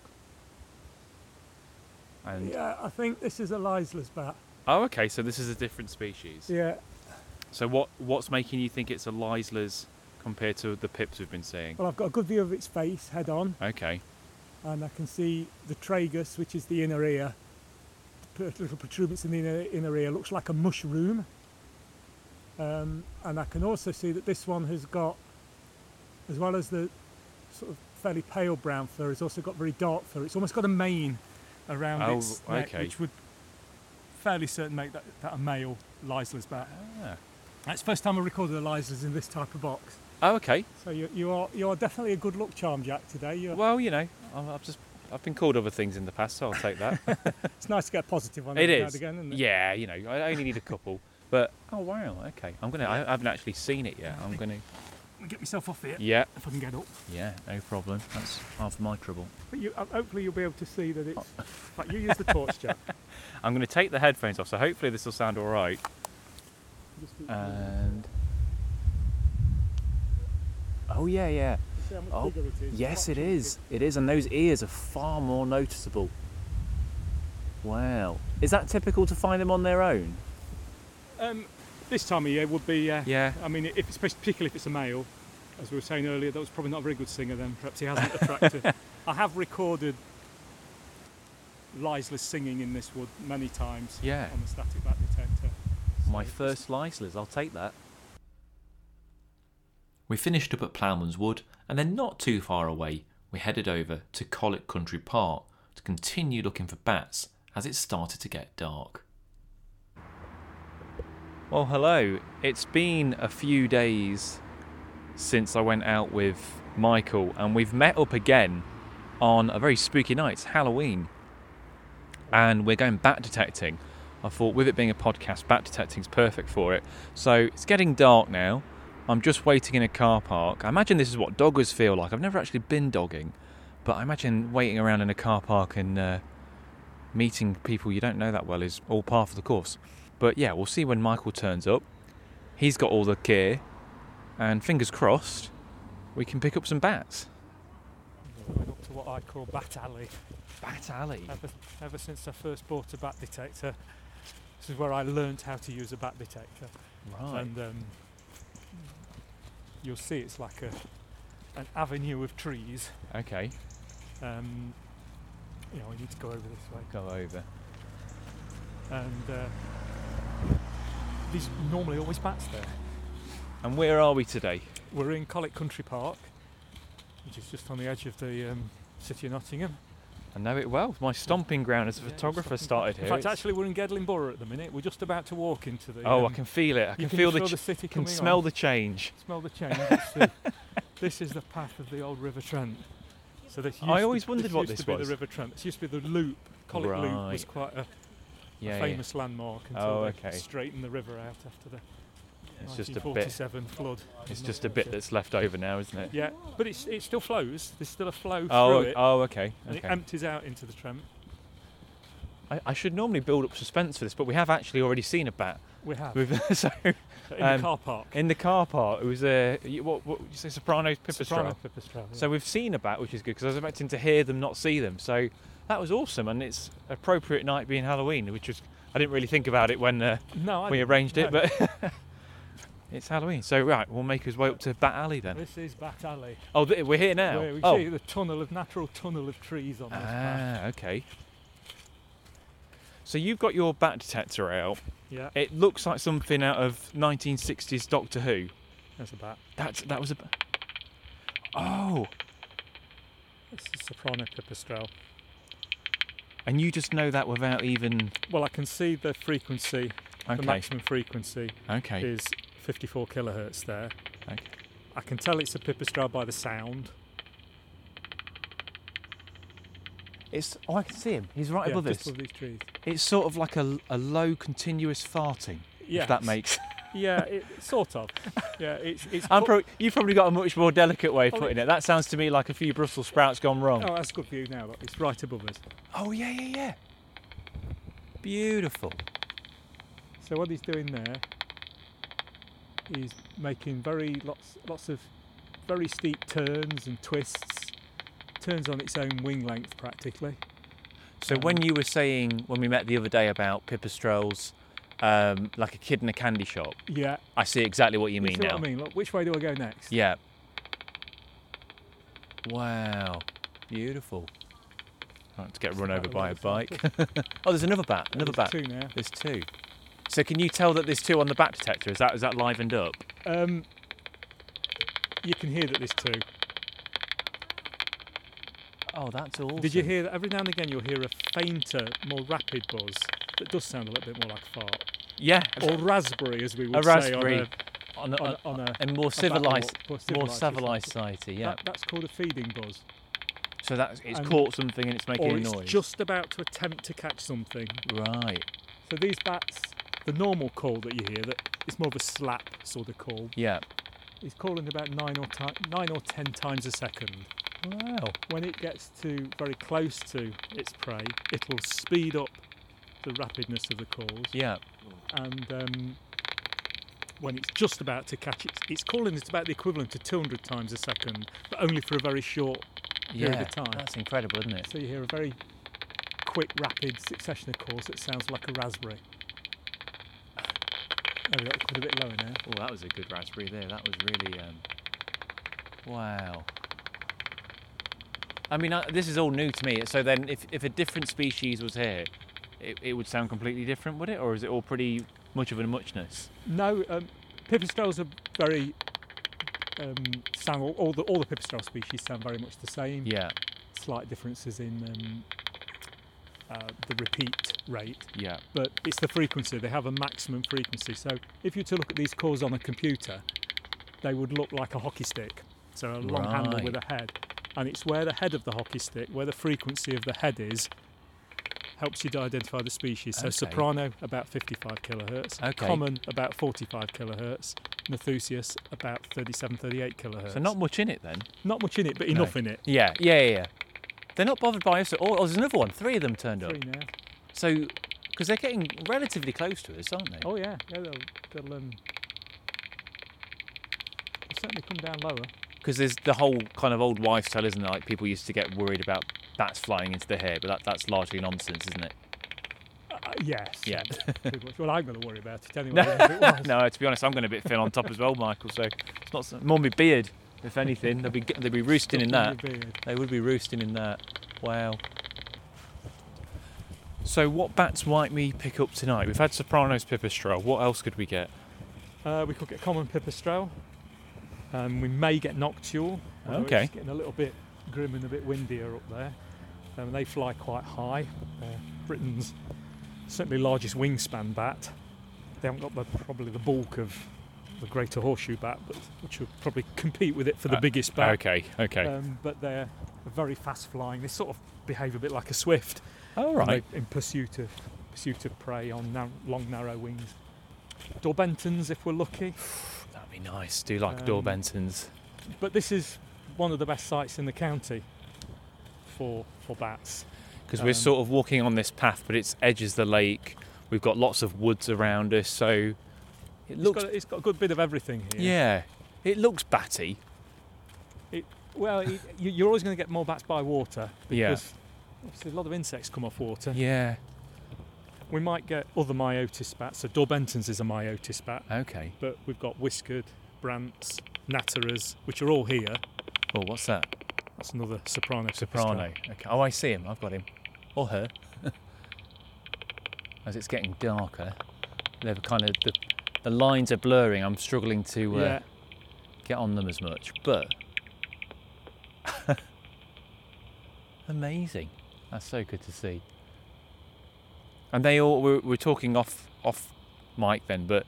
[SPEAKER 1] And
[SPEAKER 2] Yeah, I think this is a Leisler's bat.
[SPEAKER 1] oh, okay. So this is a different species.
[SPEAKER 2] Yeah,
[SPEAKER 1] So what what's making you think it's a Leisler's compared to the pips we've been seeing?
[SPEAKER 2] well, I've got a good view of its face head on,
[SPEAKER 1] Okay.
[SPEAKER 2] and I can see the tragus, which is the inner ear. The little protuberance in the inner, inner ear looks like a mushroom. Um, and I can also see that this one has got, as well as the sort of fairly pale brown fur, it's also got very dark fur. It's almost got a mane around
[SPEAKER 1] Oh,
[SPEAKER 2] its neck,
[SPEAKER 1] okay.
[SPEAKER 2] which would fairly certain make that, that a male Leisler's bat.
[SPEAKER 1] Ah.
[SPEAKER 2] It's the first time I recorded a Leisler's in this type of box.
[SPEAKER 1] Oh, okay.
[SPEAKER 2] So you, you are you are definitely a good luck charm, Jack. Today, You're,
[SPEAKER 1] Well, you know, I've I've just I've been called other things in the past, so I'll take that.
[SPEAKER 2] it's nice to get a positive one
[SPEAKER 1] It is.
[SPEAKER 2] again, isn't it?
[SPEAKER 1] yeah, you know, I only need a couple. But oh wow, okay. I'm gonna. I haven't actually seen it yet. I'm gonna.
[SPEAKER 2] Get myself off here
[SPEAKER 1] Yeah,
[SPEAKER 2] if I can get up.
[SPEAKER 1] yeah, no problem. That's half my trouble.
[SPEAKER 2] But you, hopefully you'll be able to see that it's. Right, you use the torch, Jack.
[SPEAKER 1] I'm gonna take the headphones off, so hopefully this will sound all right. And oh yeah, yeah.
[SPEAKER 2] see how much
[SPEAKER 1] oh,
[SPEAKER 2] bigger it is.
[SPEAKER 1] Yes, it is. It is, and those ears are far more noticeable. Wow. Is that typical to find them on their own?
[SPEAKER 2] Um, this time of year would be. Uh,
[SPEAKER 1] Yeah.
[SPEAKER 2] I mean, if it's, particularly if it's a male, as we were saying earlier, that was probably not a very good singer. Then perhaps he hasn't attracted. I have recorded Leisler's singing in this wood many times
[SPEAKER 1] Yeah.
[SPEAKER 2] on the static bat detector.
[SPEAKER 1] My first Leisler's. I'll take that. We finished up at Ploughman's Wood, and then not too far away, we headed over to Colwick Country Park to continue looking for bats as it started to get dark. Well, hello. It's been a few days since I went out with Michael, and we've met up again on a very spooky night. It's Halloween, and we're going bat detecting. I thought, with it being a podcast, bat detecting is perfect for it. So it's getting dark now. I'm just waiting in a car park. I imagine this is what doggers feel like. I've never actually been dogging, but I imagine waiting around in a car park and uh, meeting people you don't know that well is all part of the course. But yeah, we'll see when Michael turns up. He's got all the gear, and fingers crossed, we can pick up some bats.
[SPEAKER 2] Going up to what I call Bat Alley.
[SPEAKER 1] Bat Alley.
[SPEAKER 2] Ever, ever since I first bought a bat detector, this is where I learned how to use a bat detector.
[SPEAKER 1] Right.
[SPEAKER 2] And um, you'll see it's like a an avenue of trees.
[SPEAKER 1] Okay.
[SPEAKER 2] Um, you know, we need to go over this way.
[SPEAKER 1] Go over.
[SPEAKER 2] And uh, there's normally always bats there.
[SPEAKER 1] And where are we today?
[SPEAKER 2] We're in Colwick Country Park, which is just on the edge of the um, city of Nottingham.
[SPEAKER 1] I know it well. My stomping ground as a
[SPEAKER 2] Yeah,
[SPEAKER 1] photographer started here.
[SPEAKER 2] In fact,
[SPEAKER 1] It's-
[SPEAKER 2] actually, we're in Gedling Borough at the minute. We're just about to walk into the.
[SPEAKER 1] oh,
[SPEAKER 2] um,
[SPEAKER 1] I can feel it. I
[SPEAKER 2] you
[SPEAKER 1] can, feel the, ch-
[SPEAKER 2] the city
[SPEAKER 1] can smell
[SPEAKER 2] on.
[SPEAKER 1] the change.
[SPEAKER 2] Smell the change. The- this is the path of the old River Trent. So this
[SPEAKER 1] I
[SPEAKER 2] used to-
[SPEAKER 1] always wondered what
[SPEAKER 2] used
[SPEAKER 1] this
[SPEAKER 2] to be the River Trent. This used to be the Loop. Colwick Loop was quite a, a
[SPEAKER 1] Yeah, yeah.
[SPEAKER 2] landmark until
[SPEAKER 1] Oh,
[SPEAKER 2] they
[SPEAKER 1] okay.
[SPEAKER 2] straightened the river out after the
[SPEAKER 1] It's just a bit.
[SPEAKER 2] 1947 flood.
[SPEAKER 1] It's just a bit that's left over now, isn't it?
[SPEAKER 2] Yeah, but it's, it still flows. There's still a flow
[SPEAKER 1] Oh,
[SPEAKER 2] through it,
[SPEAKER 1] oh, okay.
[SPEAKER 2] and it empties out into the Trent.
[SPEAKER 1] I, I should normally build up suspense for this, but we have actually already seen a bat.
[SPEAKER 2] We have
[SPEAKER 1] We've, so
[SPEAKER 2] in
[SPEAKER 1] um,
[SPEAKER 2] the car park.
[SPEAKER 1] in the car park, it was a what? What did you say? Soprano's pipistrelle.
[SPEAKER 2] Soprano pipistrelle, yeah.
[SPEAKER 1] So we've seen a bat, which is good because I was expecting to hear them, not see them. So that was awesome, and it's appropriate night being Halloween, which was I didn't really think about it when uh,
[SPEAKER 2] no,
[SPEAKER 1] we arranged it,
[SPEAKER 2] no.
[SPEAKER 1] but it's Halloween. So right, we'll make his way up to Bat Alley then.
[SPEAKER 2] This is Bat Alley.
[SPEAKER 1] Oh, th- we're here now.
[SPEAKER 2] Where we
[SPEAKER 1] oh,
[SPEAKER 2] see the tunnel of natural tunnel of trees on this path.
[SPEAKER 1] ah, okay. So you've got your bat detector out.
[SPEAKER 2] Yeah,
[SPEAKER 1] It looks like something out of 1960s Doctor Who.
[SPEAKER 2] there's a bat.
[SPEAKER 1] That's that was a. ba- Oh,
[SPEAKER 2] This is Soprano pipistrelle.
[SPEAKER 1] And you just know that without even.
[SPEAKER 2] Well, I can see the frequency. The maximum frequency
[SPEAKER 1] Okay.
[SPEAKER 2] is 54 kilohertz there.
[SPEAKER 1] Okay.
[SPEAKER 2] I can tell it's a pipistrelle by the sound.
[SPEAKER 1] It's. Oh, I can see him. He's right
[SPEAKER 2] yeah,
[SPEAKER 1] above
[SPEAKER 2] just
[SPEAKER 1] us.
[SPEAKER 2] above these trees.
[SPEAKER 1] It's sort of like a, a low, continuous farting.
[SPEAKER 2] Yeah,
[SPEAKER 1] If that makes.
[SPEAKER 2] Yeah, it, sort of. Yeah, it's it's.
[SPEAKER 1] I'm pro- you've probably got a much more delicate way of
[SPEAKER 2] Oh,
[SPEAKER 1] putting it. That sounds to me like a few Brussels sprouts gone wrong.
[SPEAKER 2] oh, that's good for you now. Look, it's right above us.
[SPEAKER 1] Oh yeah, yeah, yeah. Beautiful.
[SPEAKER 2] So what he's doing there is making very lots lots of very steep turns and twists, turns on its own wing length practically.
[SPEAKER 1] So when um, you were saying when we met the other day about pipistrelles, um, like a kid in a candy shop,
[SPEAKER 2] Yeah,
[SPEAKER 1] I see exactly what you
[SPEAKER 2] you
[SPEAKER 1] mean now.
[SPEAKER 2] what I mean? Look, which way do I go next?
[SPEAKER 1] Yeah. Wow. Beautiful. Right, to get run over by a bike. oh, there's another bat. Another
[SPEAKER 2] There's
[SPEAKER 1] bat.
[SPEAKER 2] Two now.
[SPEAKER 1] There's two. So can you tell that there's two on the bat detector? Is that is that livened up?
[SPEAKER 2] Um, you can hear that there's two.
[SPEAKER 1] Oh, that's awesome.
[SPEAKER 2] Did you hear that? Every now and again, you'll hear a fainter, more rapid buzz that does sound a little bit more like a fart,
[SPEAKER 1] Yeah.
[SPEAKER 2] or raspberry, as we would
[SPEAKER 1] a
[SPEAKER 2] say
[SPEAKER 1] raspberry
[SPEAKER 2] on
[SPEAKER 1] on a,
[SPEAKER 2] a, on, on a.
[SPEAKER 1] a more civilized, more
[SPEAKER 2] civilised
[SPEAKER 1] civilized
[SPEAKER 2] society.
[SPEAKER 1] Yeah.
[SPEAKER 2] That, that's called a feeding buzz.
[SPEAKER 1] so that's it's
[SPEAKER 2] and-
[SPEAKER 1] caught something and it's making
[SPEAKER 2] or
[SPEAKER 1] a
[SPEAKER 2] it's
[SPEAKER 1] noise.
[SPEAKER 2] just about to attempt to catch something.
[SPEAKER 1] Right.
[SPEAKER 2] So these bats, the normal call that you hear, that it's more of a slap sort of call,
[SPEAKER 1] Yeah.
[SPEAKER 2] is calling about nine or ti- nine or ten times a second.
[SPEAKER 1] Wow.
[SPEAKER 2] When it gets to very close to its prey, it'll speed up the rapidness of the calls,
[SPEAKER 1] Yeah.
[SPEAKER 2] and um, when it's just about to catch it, it's calling it's about the equivalent to 200 times a second, but only for a very short period
[SPEAKER 1] Yeah.
[SPEAKER 2] of time.
[SPEAKER 1] That's incredible, isn't it?
[SPEAKER 2] So you hear a very quick, rapid succession of calls that sounds like a raspberry. Oh, that could a bit lower now.
[SPEAKER 1] Oh, that was a good raspberry there. That was really. Um... Wow. I mean, uh, this is all new to me. So then, if, if a different species was here, it, it would sound completely different, would it? Or is it all pretty much of a muchness?
[SPEAKER 2] No, um, pipistrelles are very um, sound all, all the all the pipistrelle species sound very much the same.
[SPEAKER 1] Yeah,
[SPEAKER 2] Slight differences in um, uh, the repeat rate,
[SPEAKER 1] yeah.
[SPEAKER 2] but it's the frequency. They have a maximum frequency. So if you were to look at these calls on a computer, they would look like a hockey stick. So a long handle with a head, and it's where the head of the hockey stick, where the frequency of the head is, helps you to identify the species. So
[SPEAKER 1] Okay.
[SPEAKER 2] soprano about 55 kilohertz,
[SPEAKER 1] Okay.
[SPEAKER 2] common about 45 kilohertz, Nathusius about 37, 38 kilohertz.
[SPEAKER 1] So not much in it then.
[SPEAKER 2] not much in it, but
[SPEAKER 1] No.
[SPEAKER 2] enough in it.
[SPEAKER 1] Yeah, yeah, yeah. yeah. They're not bothered by us. at all. Oh, there's another one. Three of them turned up.
[SPEAKER 2] Three now.
[SPEAKER 1] So, because they're getting relatively close to us, aren't they?
[SPEAKER 2] Oh yeah, yeah, they'll, they'll, um, they'll certainly come down lower.
[SPEAKER 1] Because there's the whole kind of old wives' tale, isn't it? Like people used to get worried about bats flying into the hair, but that, that's largely nonsense, isn't it?
[SPEAKER 2] Uh, yes.
[SPEAKER 1] Yeah.
[SPEAKER 2] Well, I'm going to worry about it anyway. it was.
[SPEAKER 1] no, to be honest, I'm going to be thin on top as well, Michael. So it's not so, more my beard, if anything. They'll be they'll be roosting in that.
[SPEAKER 2] Stuff in your beard.
[SPEAKER 1] They would be roosting in that. Wow. So what bats might we pick up tonight? We've had Sopranos pipistrelle. What else could we get?
[SPEAKER 2] Uh, we could get common pipistrelle. Um, we may get noctule.
[SPEAKER 1] Okay.
[SPEAKER 2] It's getting a little bit grim and a bit windier up there. Um, they fly quite high. They're Britain's certainly largest wingspan bat. They haven't got the, probably the bulk of the greater horseshoe bat, but which would probably compete with it for the
[SPEAKER 1] Uh,
[SPEAKER 2] biggest bat.
[SPEAKER 1] Okay, okay.
[SPEAKER 2] Um, but they're very fast flying. They sort of behave a bit like a swift.
[SPEAKER 1] All
[SPEAKER 2] and
[SPEAKER 1] right.
[SPEAKER 2] they- in pursuit of pursuit of prey on nar- long narrow wings. Daubenton's, if we're lucky.
[SPEAKER 1] Be nice. Do like door
[SPEAKER 2] Um,
[SPEAKER 1] Bentons.
[SPEAKER 2] But this is one of the best sites in the county for for bats.
[SPEAKER 1] Because we're
[SPEAKER 2] um,
[SPEAKER 1] sort of walking on this path, but it's edges the lake. We've got lots of woods around us, so it
[SPEAKER 2] It's
[SPEAKER 1] looks.
[SPEAKER 2] got, it's got a good bit of everything here.
[SPEAKER 1] yeah, it looks batty.
[SPEAKER 2] Well, it, you- you're always going to get more bats by water
[SPEAKER 1] Yeah.
[SPEAKER 2] because obviously a lot of insects come off water.
[SPEAKER 1] Yeah.
[SPEAKER 2] We might get other myotis bats. So Daubenton's is a myotis bat,
[SPEAKER 1] Okay.
[SPEAKER 2] but we've got whiskered, Brandt's, natterers, which are all here.
[SPEAKER 1] Oh, what's that?
[SPEAKER 2] That's another soprano.
[SPEAKER 1] Soprano. Okay. Oh, I see him. I've got him. Or her. As it's getting darker, they're kind of the, the lines are blurring. I'm struggling to uh,
[SPEAKER 2] Yeah.
[SPEAKER 1] get on them as much, but amazing. That's so good to see. And they all we're, we're talking off off mic then, but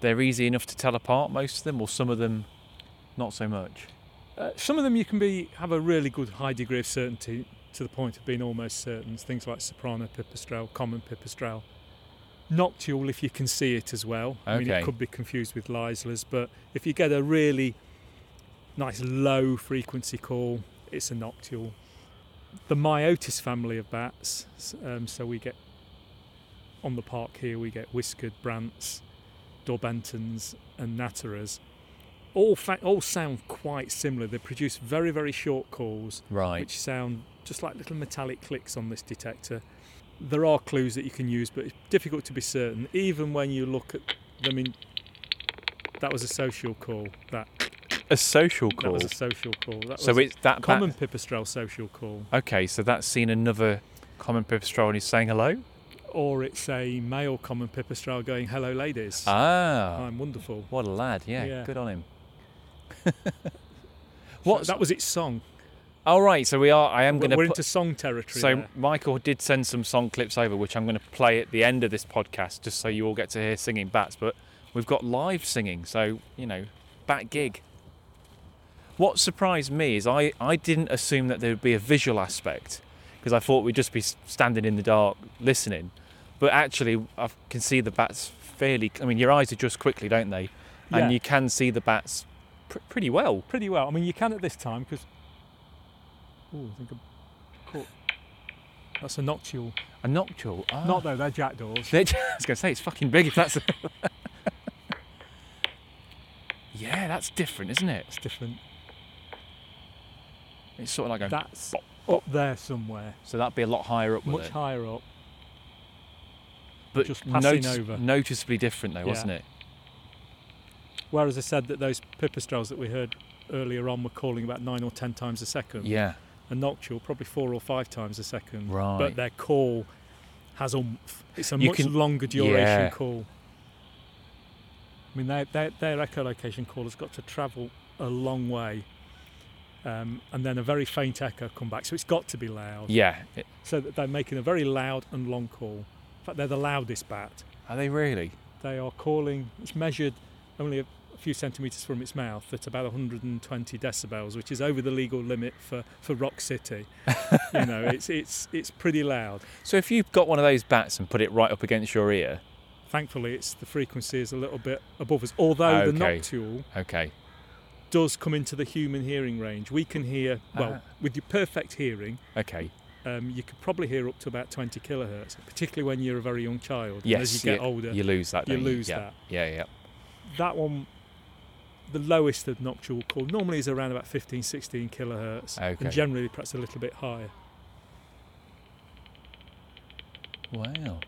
[SPEAKER 1] they're easy enough to tell apart. Most of them, or some of them, not so much.
[SPEAKER 2] Uh, some of them you can be have a really good high degree of certainty to the point of being almost certain. Things like soprano pipistrelle, common pipistrelle, noctule if you can see it as well. I mean, it could be confused with Leisler's, but if you get a really nice low frequency call, it's a noctule. The Myotis family of bats, um, so we get on the park here, we get whiskered Brandt's, Daubenton's, and natterers all fa- all sound quite similar. They produce very very short calls,
[SPEAKER 1] Right.
[SPEAKER 2] which sound just like little metallic clicks on this detector. There are clues that you can use, but it's difficult to be certain. Even when you look at them in, that was a social call. That
[SPEAKER 1] a social call.
[SPEAKER 2] that was a social call. That
[SPEAKER 1] So
[SPEAKER 2] was
[SPEAKER 1] it's that
[SPEAKER 2] common pipistrelle social call,
[SPEAKER 1] Okay, so that's seen another common pipistrelle and he's saying hello.
[SPEAKER 2] Or it's a male common pipistrelle going, "Hello, ladies,
[SPEAKER 1] Ah,
[SPEAKER 2] I'm wonderful."
[SPEAKER 1] what a lad! Yeah,
[SPEAKER 2] Yeah.
[SPEAKER 1] good on him.
[SPEAKER 2] What
[SPEAKER 1] What's
[SPEAKER 2] that was its song.
[SPEAKER 1] All right, so we are. I am
[SPEAKER 2] We're,
[SPEAKER 1] going to.
[SPEAKER 2] we're into song territory.
[SPEAKER 1] so
[SPEAKER 2] there.
[SPEAKER 1] Michael did send some song clips over, which I'm going to play at the end of this podcast, just so you all get to hear singing bats. But we've got live singing, so you know, bat gig. What surprised me is I, I didn't assume that there would be a visual aspect because I thought we'd just be standing in the dark listening. But actually, I can see the bats fairly. I mean, your eyes adjust quickly, don't they?
[SPEAKER 2] Yeah.
[SPEAKER 1] And you can see the bats pr- pretty well.
[SPEAKER 2] pretty well. I mean, you can at this time because. Oh, I think I caught. That's a noctule.
[SPEAKER 1] A noctule. Ah.
[SPEAKER 2] Not though, they're jackdaws.
[SPEAKER 1] I was going to say, it's fucking big if that's. yeah, that's different, isn't it?
[SPEAKER 2] It's different.
[SPEAKER 1] It's sort of like going.
[SPEAKER 2] That's up there somewhere,
[SPEAKER 1] so that'd be a lot higher up
[SPEAKER 2] much
[SPEAKER 1] it.
[SPEAKER 2] higher up.
[SPEAKER 1] But
[SPEAKER 2] just passing
[SPEAKER 1] notice-
[SPEAKER 2] over.
[SPEAKER 1] noticeably different though,
[SPEAKER 2] Yeah.
[SPEAKER 1] wasn't it?
[SPEAKER 2] Whereas I said that those pipistrelles that we heard earlier on were calling about nine or ten times a second.
[SPEAKER 1] Yeah.
[SPEAKER 2] A noctule probably four or five times a second.
[SPEAKER 1] Right.
[SPEAKER 2] But their call has oomph. It's a
[SPEAKER 1] You
[SPEAKER 2] much
[SPEAKER 1] can-
[SPEAKER 2] longer duration
[SPEAKER 1] Yeah.
[SPEAKER 2] call. I mean, their, their, their echolocation call has got to travel a long way, um, and then a very faint echo come back. So it's got to be loud.
[SPEAKER 1] Yeah.
[SPEAKER 2] So that they're making a very loud and long call. In fact, they're the loudest bat.
[SPEAKER 1] Are they really?
[SPEAKER 2] They are calling. It's measured only a few centimeters from its mouth at about 120 decibels, which is over the legal limit for, for Rock City. you know, it's it's it's pretty loud.
[SPEAKER 1] So if you've got one of those bats and put it right up against your ear,
[SPEAKER 2] Thankfully, it's the frequency is a little bit above us. Although the
[SPEAKER 1] Okay.
[SPEAKER 2] noctule
[SPEAKER 1] okay.
[SPEAKER 2] does come into the human hearing range, we can hear well
[SPEAKER 1] Ah.
[SPEAKER 2] with your perfect hearing.
[SPEAKER 1] Okay.
[SPEAKER 2] Um, you could probably hear up to about 20 kilohertz, particularly when you're a very young child. And
[SPEAKER 1] Yes.
[SPEAKER 2] as you get
[SPEAKER 1] yeah,
[SPEAKER 2] older,
[SPEAKER 1] you lose that.
[SPEAKER 2] you lose
[SPEAKER 1] yeah.
[SPEAKER 2] that.
[SPEAKER 1] Yeah, yeah.
[SPEAKER 2] that one the lowest of noctule call normally is around about 15 16 kilohertz
[SPEAKER 1] Okay.
[SPEAKER 2] and generally perhaps a little bit higher
[SPEAKER 1] Wow.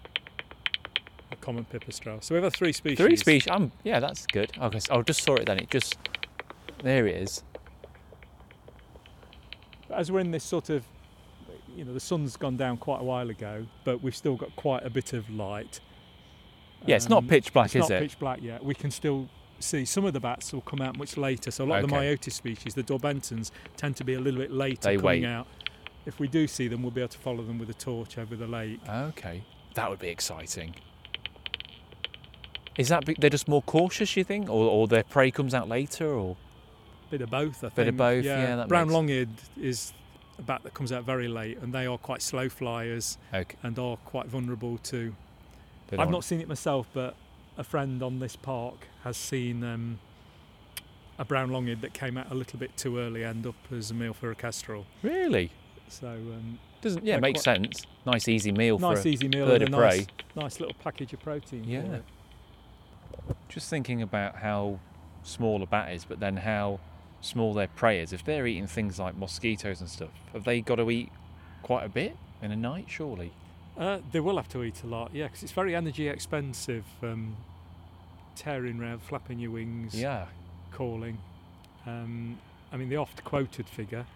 [SPEAKER 2] a common pipistrelle so we have three species
[SPEAKER 1] Three species. Um, yeah, that's good. Okay, so I just saw it then. It just there it is.
[SPEAKER 2] as we're in this sort of you know the sun's gone down quite a while ago but we've still got quite a bit of light
[SPEAKER 1] Yeah, it's not
[SPEAKER 2] Um,
[SPEAKER 1] pitch black,
[SPEAKER 2] it's
[SPEAKER 1] is
[SPEAKER 2] not
[SPEAKER 1] it?
[SPEAKER 2] pitch black yet we can still see some of the bats will come out much later so a lot of the
[SPEAKER 1] Okay.
[SPEAKER 2] myotis species the Daubenton's tend to be a little bit later
[SPEAKER 1] They
[SPEAKER 2] coming
[SPEAKER 1] wait.
[SPEAKER 2] out if we do see them we'll be able to follow them with a torch over the lake
[SPEAKER 1] Okay, that would be exciting. Is that be- they're just more cautious, you think, or, or their prey comes out later, or
[SPEAKER 2] Bit of both, I think.
[SPEAKER 1] Bit of both, yeah, that
[SPEAKER 2] Brown
[SPEAKER 1] makes-
[SPEAKER 2] long-eared is bat that comes out very late, and they are quite slow flyers
[SPEAKER 1] okay?
[SPEAKER 2] and are quite vulnerable to. I've not seen it myself, but a friend on this park has seen um, a brown long-eared that came out a little bit too early, end up as a meal for a kestrel.
[SPEAKER 1] really
[SPEAKER 2] So um,
[SPEAKER 1] doesn't. Yeah, makes sense. Nice easy meal
[SPEAKER 2] nice,
[SPEAKER 1] for. A,
[SPEAKER 2] easy meal
[SPEAKER 1] bird of prey.
[SPEAKER 2] nice, nice little package of protein.
[SPEAKER 1] Yeah. just thinking about how small a bat is, but then how small their prey is. If they're eating things like mosquitoes and stuff, have they got to eat quite a bit in a night? Surely.
[SPEAKER 2] Uh, they will have to eat a lot, yeah, because it's very energy expensive. Um, tearing around, flapping your wings.
[SPEAKER 1] Yeah.
[SPEAKER 2] calling. Um, I mean, the oft quoted figure,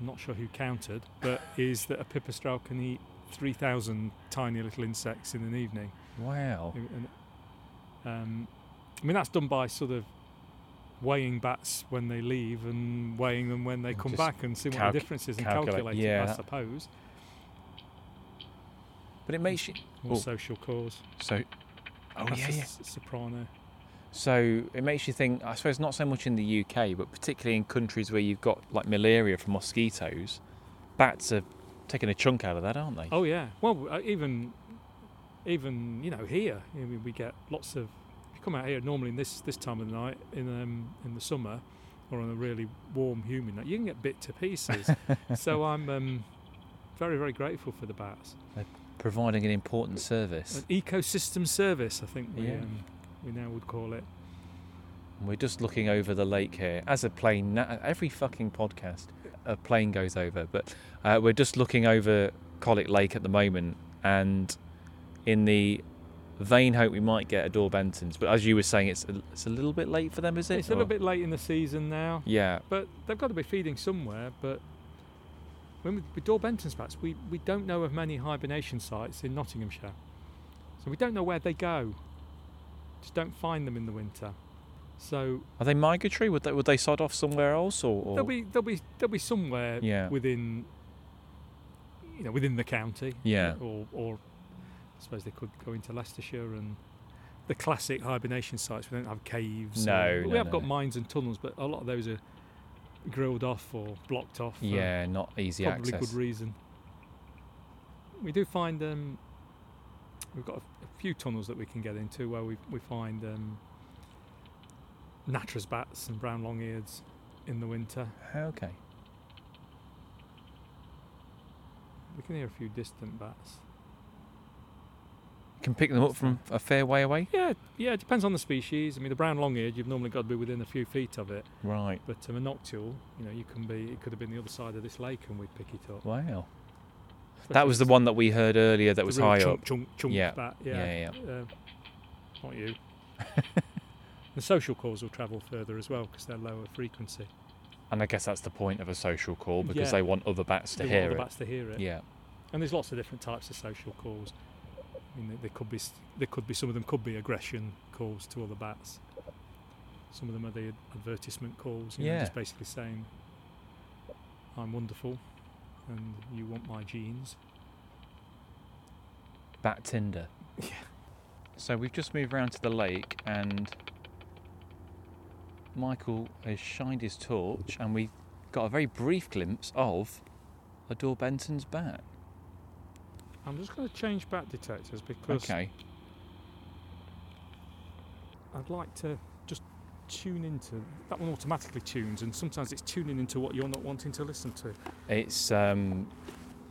[SPEAKER 2] I'm not sure who counted, but is that a pipistrelle can eat 3,000 tiny little insects in an evening.
[SPEAKER 1] Wow.
[SPEAKER 2] And, um, I mean, that's done by sort of weighing bats when they leave and weighing them when they come
[SPEAKER 1] just
[SPEAKER 2] back and seeing what the difference is and
[SPEAKER 1] calculate-
[SPEAKER 2] calculating,
[SPEAKER 1] yeah.
[SPEAKER 2] I suppose.
[SPEAKER 1] But it makes you.
[SPEAKER 2] Or
[SPEAKER 1] Oh.
[SPEAKER 2] social cause.
[SPEAKER 1] So. Oh
[SPEAKER 2] That's
[SPEAKER 1] yeah, yeah.
[SPEAKER 2] soprano.
[SPEAKER 1] So it makes you think. I suppose not so much in the UK, but particularly in countries where you've got like malaria from mosquitoes, bats are taking a chunk out of that, aren't they?
[SPEAKER 2] Oh yeah. Well, uh, even even you know here, I mean, we get lots of. Come out here normally in this this time of the night in um, in the summer, or on a really warm, humid night, you can get bit to pieces. so I'm um, very very grateful for the bats.
[SPEAKER 1] They're Providing an important service.
[SPEAKER 2] An ecosystem service, I think we
[SPEAKER 1] Yeah.
[SPEAKER 2] um, we now would call it.
[SPEAKER 1] We're just looking over the lake here. As a plane, every fucking podcast, a plane goes over. But uh, we're just looking over Colwick Lake at the moment, and in the vain hope we might get a Daubenton's. But as you were saying, it's a, it's a little bit late for them, is it?
[SPEAKER 2] It's a little
[SPEAKER 1] Or-
[SPEAKER 2] bit late in the season now,
[SPEAKER 1] Yeah.
[SPEAKER 2] but they've got to be feeding somewhere. But when we, with Daubenton's bats, we, we don't know of many hibernation sites in Nottinghamshire. So we don't know where they go. Just don't find them in the winter. So
[SPEAKER 1] Are they migratory? Would they would they sod off somewhere else, or, or
[SPEAKER 2] they'll be they'll be they'll be somewhere
[SPEAKER 1] Yeah.
[SPEAKER 2] within you know within the county.
[SPEAKER 1] Yeah.
[SPEAKER 2] Or or I suppose they could go into Leicestershire and the classic hibernation sites. We don't have caves.
[SPEAKER 1] No, no,
[SPEAKER 2] we have
[SPEAKER 1] no,
[SPEAKER 2] got
[SPEAKER 1] no.
[SPEAKER 2] mines and tunnels, but a lot of those are grilled off or blocked off.
[SPEAKER 1] yeah, not easy access
[SPEAKER 2] probably
[SPEAKER 1] access.
[SPEAKER 2] good reason. We do find um, we've got a, a few tunnels that we can get into where we we find um, Natterer's bats and brown long-eareds in the winter.
[SPEAKER 1] Okay.
[SPEAKER 2] We can hear a few distant bats.
[SPEAKER 1] Can pick them up from a fair way away.
[SPEAKER 2] Yeah, yeah, it depends on the species. I mean, the brown long-eared, you've normally got to be within a few feet of it.
[SPEAKER 1] Right.
[SPEAKER 2] But um, a noctule, you know, you can be. It could have been the other side of this lake, and we'd pick it up.
[SPEAKER 1] Wow.
[SPEAKER 2] Especially
[SPEAKER 1] That was the one that we heard earlier that was high
[SPEAKER 2] chunk,
[SPEAKER 1] up.
[SPEAKER 2] Chunk, chunk
[SPEAKER 1] Yeah,
[SPEAKER 2] bat.
[SPEAKER 1] yeah,
[SPEAKER 2] Yeah, Uh, not you. the social calls will travel further as well because they're lower frequency.
[SPEAKER 1] And I guess that's the point of a social call because
[SPEAKER 2] Yeah.
[SPEAKER 1] they want other bats to
[SPEAKER 2] They want
[SPEAKER 1] hear
[SPEAKER 2] other
[SPEAKER 1] it.
[SPEAKER 2] bats to hear it.
[SPEAKER 1] Yeah.
[SPEAKER 2] And there's lots of different types of social calls. I mean, there- could be there could be some of them could be aggression calls to other bats. Some of them are the advertisement calls, you know,
[SPEAKER 1] Yeah.
[SPEAKER 2] just basically saying, "I'm wonderful, and you want my genes."
[SPEAKER 1] Bat Tinder.
[SPEAKER 2] Yeah.
[SPEAKER 1] So we've just moved round to the lake and Michael has shined his torch and we got a very brief glimpse of a Daubenton's bat.
[SPEAKER 2] I'm just going to change bat detectors because
[SPEAKER 1] Okay.
[SPEAKER 2] I'd like to just tune into that one. Automatically tunes, and sometimes it's tuning into what you're not wanting to listen to.
[SPEAKER 1] It's um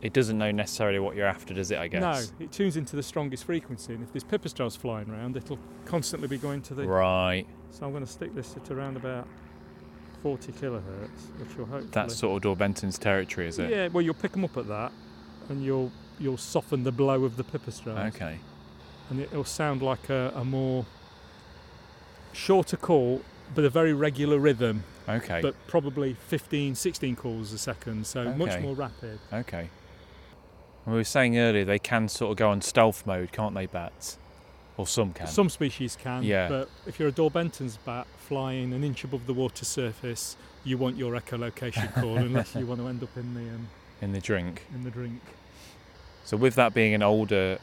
[SPEAKER 1] it doesn't know necessarily what you're after, does it, I guess?
[SPEAKER 2] No, it tunes into the strongest frequency, and if there's pipistrelles flying around, it'll constantly be going to the.
[SPEAKER 1] Right.
[SPEAKER 2] So I'm going to stick this at around about 40 kilohertz, which will hopefully.
[SPEAKER 1] That's sort of Daubenton's territory, is it?
[SPEAKER 2] Yeah, well, you'll pick them up at that, and you'll you'll soften the blow of the pipistrelles,
[SPEAKER 1] Okay.
[SPEAKER 2] and it'll sound like a, a more shorter call, but a very regular rhythm,
[SPEAKER 1] Okay.
[SPEAKER 2] but probably 15, 16 calls a second, so much more rapid.
[SPEAKER 1] okay. We were saying earlier they can sort of go on stealth mode, can't they, bats? Or some can.
[SPEAKER 2] Some species can,
[SPEAKER 1] Yeah.
[SPEAKER 2] but if you're a Daubenton's bat flying an inch above the water surface, you want your echolocation call unless you want to end up in the um,
[SPEAKER 1] in the drink.
[SPEAKER 2] in the drink.
[SPEAKER 1] So with that being an older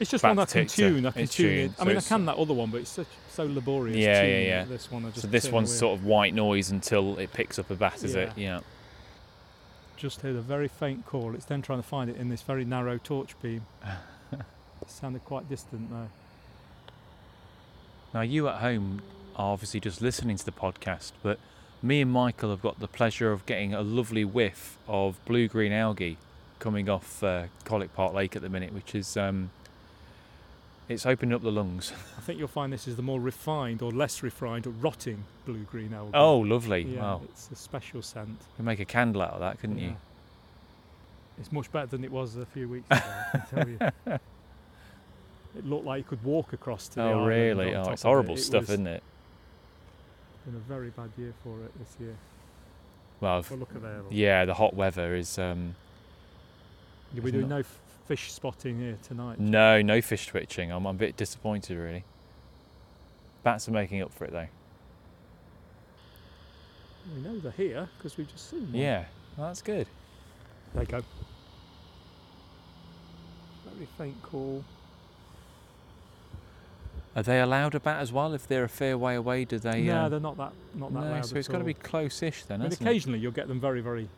[SPEAKER 2] It's just one I can tune. I can tune
[SPEAKER 1] tuned,
[SPEAKER 2] it. I
[SPEAKER 1] so
[SPEAKER 2] mean, I can that other one, but it's such so laborious.
[SPEAKER 1] Yeah, yeah, yeah.
[SPEAKER 2] This one, I just
[SPEAKER 1] so this one's sort of white noise until it picks up a bat, is it? Yeah.
[SPEAKER 2] just heard a very faint call. It's then trying to find it in this very narrow torch beam. it sounded quite distant though.
[SPEAKER 1] Now you at home are obviously just listening to the podcast, but me and Michael have got the pleasure of getting a lovely whiff of blue-green algae coming off uh, Colwick Park Lake at the minute, which is um, it's opening up the lungs.
[SPEAKER 2] I think you'll find this is the more refined or less refined or rotting blue green algae.
[SPEAKER 1] Oh, lovely!
[SPEAKER 2] yeah,
[SPEAKER 1] Wow,
[SPEAKER 2] it's a special scent.
[SPEAKER 1] you could make a candle out of that, couldn't
[SPEAKER 2] Yeah.
[SPEAKER 1] you?
[SPEAKER 2] It's much better than it was a few weeks ago. I can tell you. It looked like you could walk across to the
[SPEAKER 1] Oh, really? Oh, it's
[SPEAKER 2] of it.
[SPEAKER 1] horrible
[SPEAKER 2] It
[SPEAKER 1] stuff, isn't it?
[SPEAKER 2] Been a very bad year for it this year.
[SPEAKER 1] Well,
[SPEAKER 2] Well, look at there.
[SPEAKER 1] yeah, the hot weather is. Um,
[SPEAKER 2] You'll be doing no fish spotting here tonight.
[SPEAKER 1] no, no fish twitching. I'm, I'm a bit disappointed, really. Bats are making up for it, though.
[SPEAKER 2] We know they're here because we've just seen one.
[SPEAKER 1] Yeah, well, that's good.
[SPEAKER 2] There you go. Very faint call.
[SPEAKER 1] Are they allowed a bat as well if they're a fair way away? Do they?
[SPEAKER 2] no,
[SPEAKER 1] uh,
[SPEAKER 2] they're not that not that
[SPEAKER 1] no,
[SPEAKER 2] loud
[SPEAKER 1] so it's got to be close-ish then,
[SPEAKER 2] I mean,
[SPEAKER 1] hasn't it?
[SPEAKER 2] occasionally you'll get them very, very,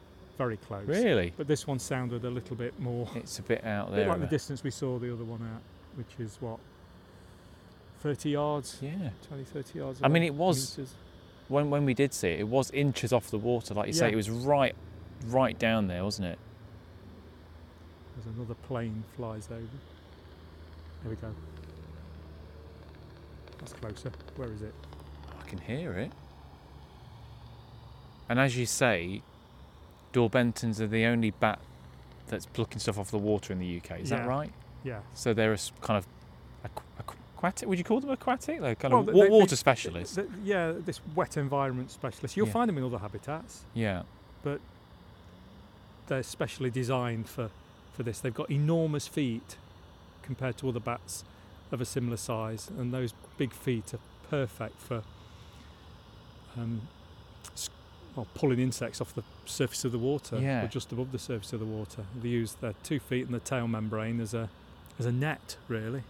[SPEAKER 2] very close.
[SPEAKER 1] Really?
[SPEAKER 2] But this one sounded a little bit more,
[SPEAKER 1] It's a bit out
[SPEAKER 2] a bit like the distance we saw the other one at, which is what, 30 yards,
[SPEAKER 1] yeah.
[SPEAKER 2] 20, 30 yards.
[SPEAKER 1] I mean, it was-
[SPEAKER 2] meters.
[SPEAKER 1] When when we did see it, it was inches off the water, like you say. It was right, right down there, wasn't it?
[SPEAKER 2] There's another plane flies over. There we go. That's closer. Where is it?
[SPEAKER 1] I can hear it. And as you say, Daubenton's are the only bat that's plucking stuff off the water in the UK. Is
[SPEAKER 2] Yeah.
[SPEAKER 1] that right?
[SPEAKER 2] Yeah.
[SPEAKER 1] So they're a kind of aqu- aqu- aquatic. Would you call them aquatic? They're kind
[SPEAKER 2] Well,
[SPEAKER 1] of
[SPEAKER 2] they-
[SPEAKER 1] wa-
[SPEAKER 2] they-
[SPEAKER 1] water
[SPEAKER 2] they-
[SPEAKER 1] specialists.
[SPEAKER 2] Th- yeah, this wet environment specialist. You'll
[SPEAKER 1] Yeah.
[SPEAKER 2] find them in other habitats.
[SPEAKER 1] yeah.
[SPEAKER 2] But they're specially designed for, for this. They've got enormous feet compared to other bats of a similar size, and those big feet are perfect for um, well, pulling insects off the surface of the water
[SPEAKER 1] Yeah.
[SPEAKER 2] or just above the surface of the water. They use their two feet and the tail membrane as a as a net, really.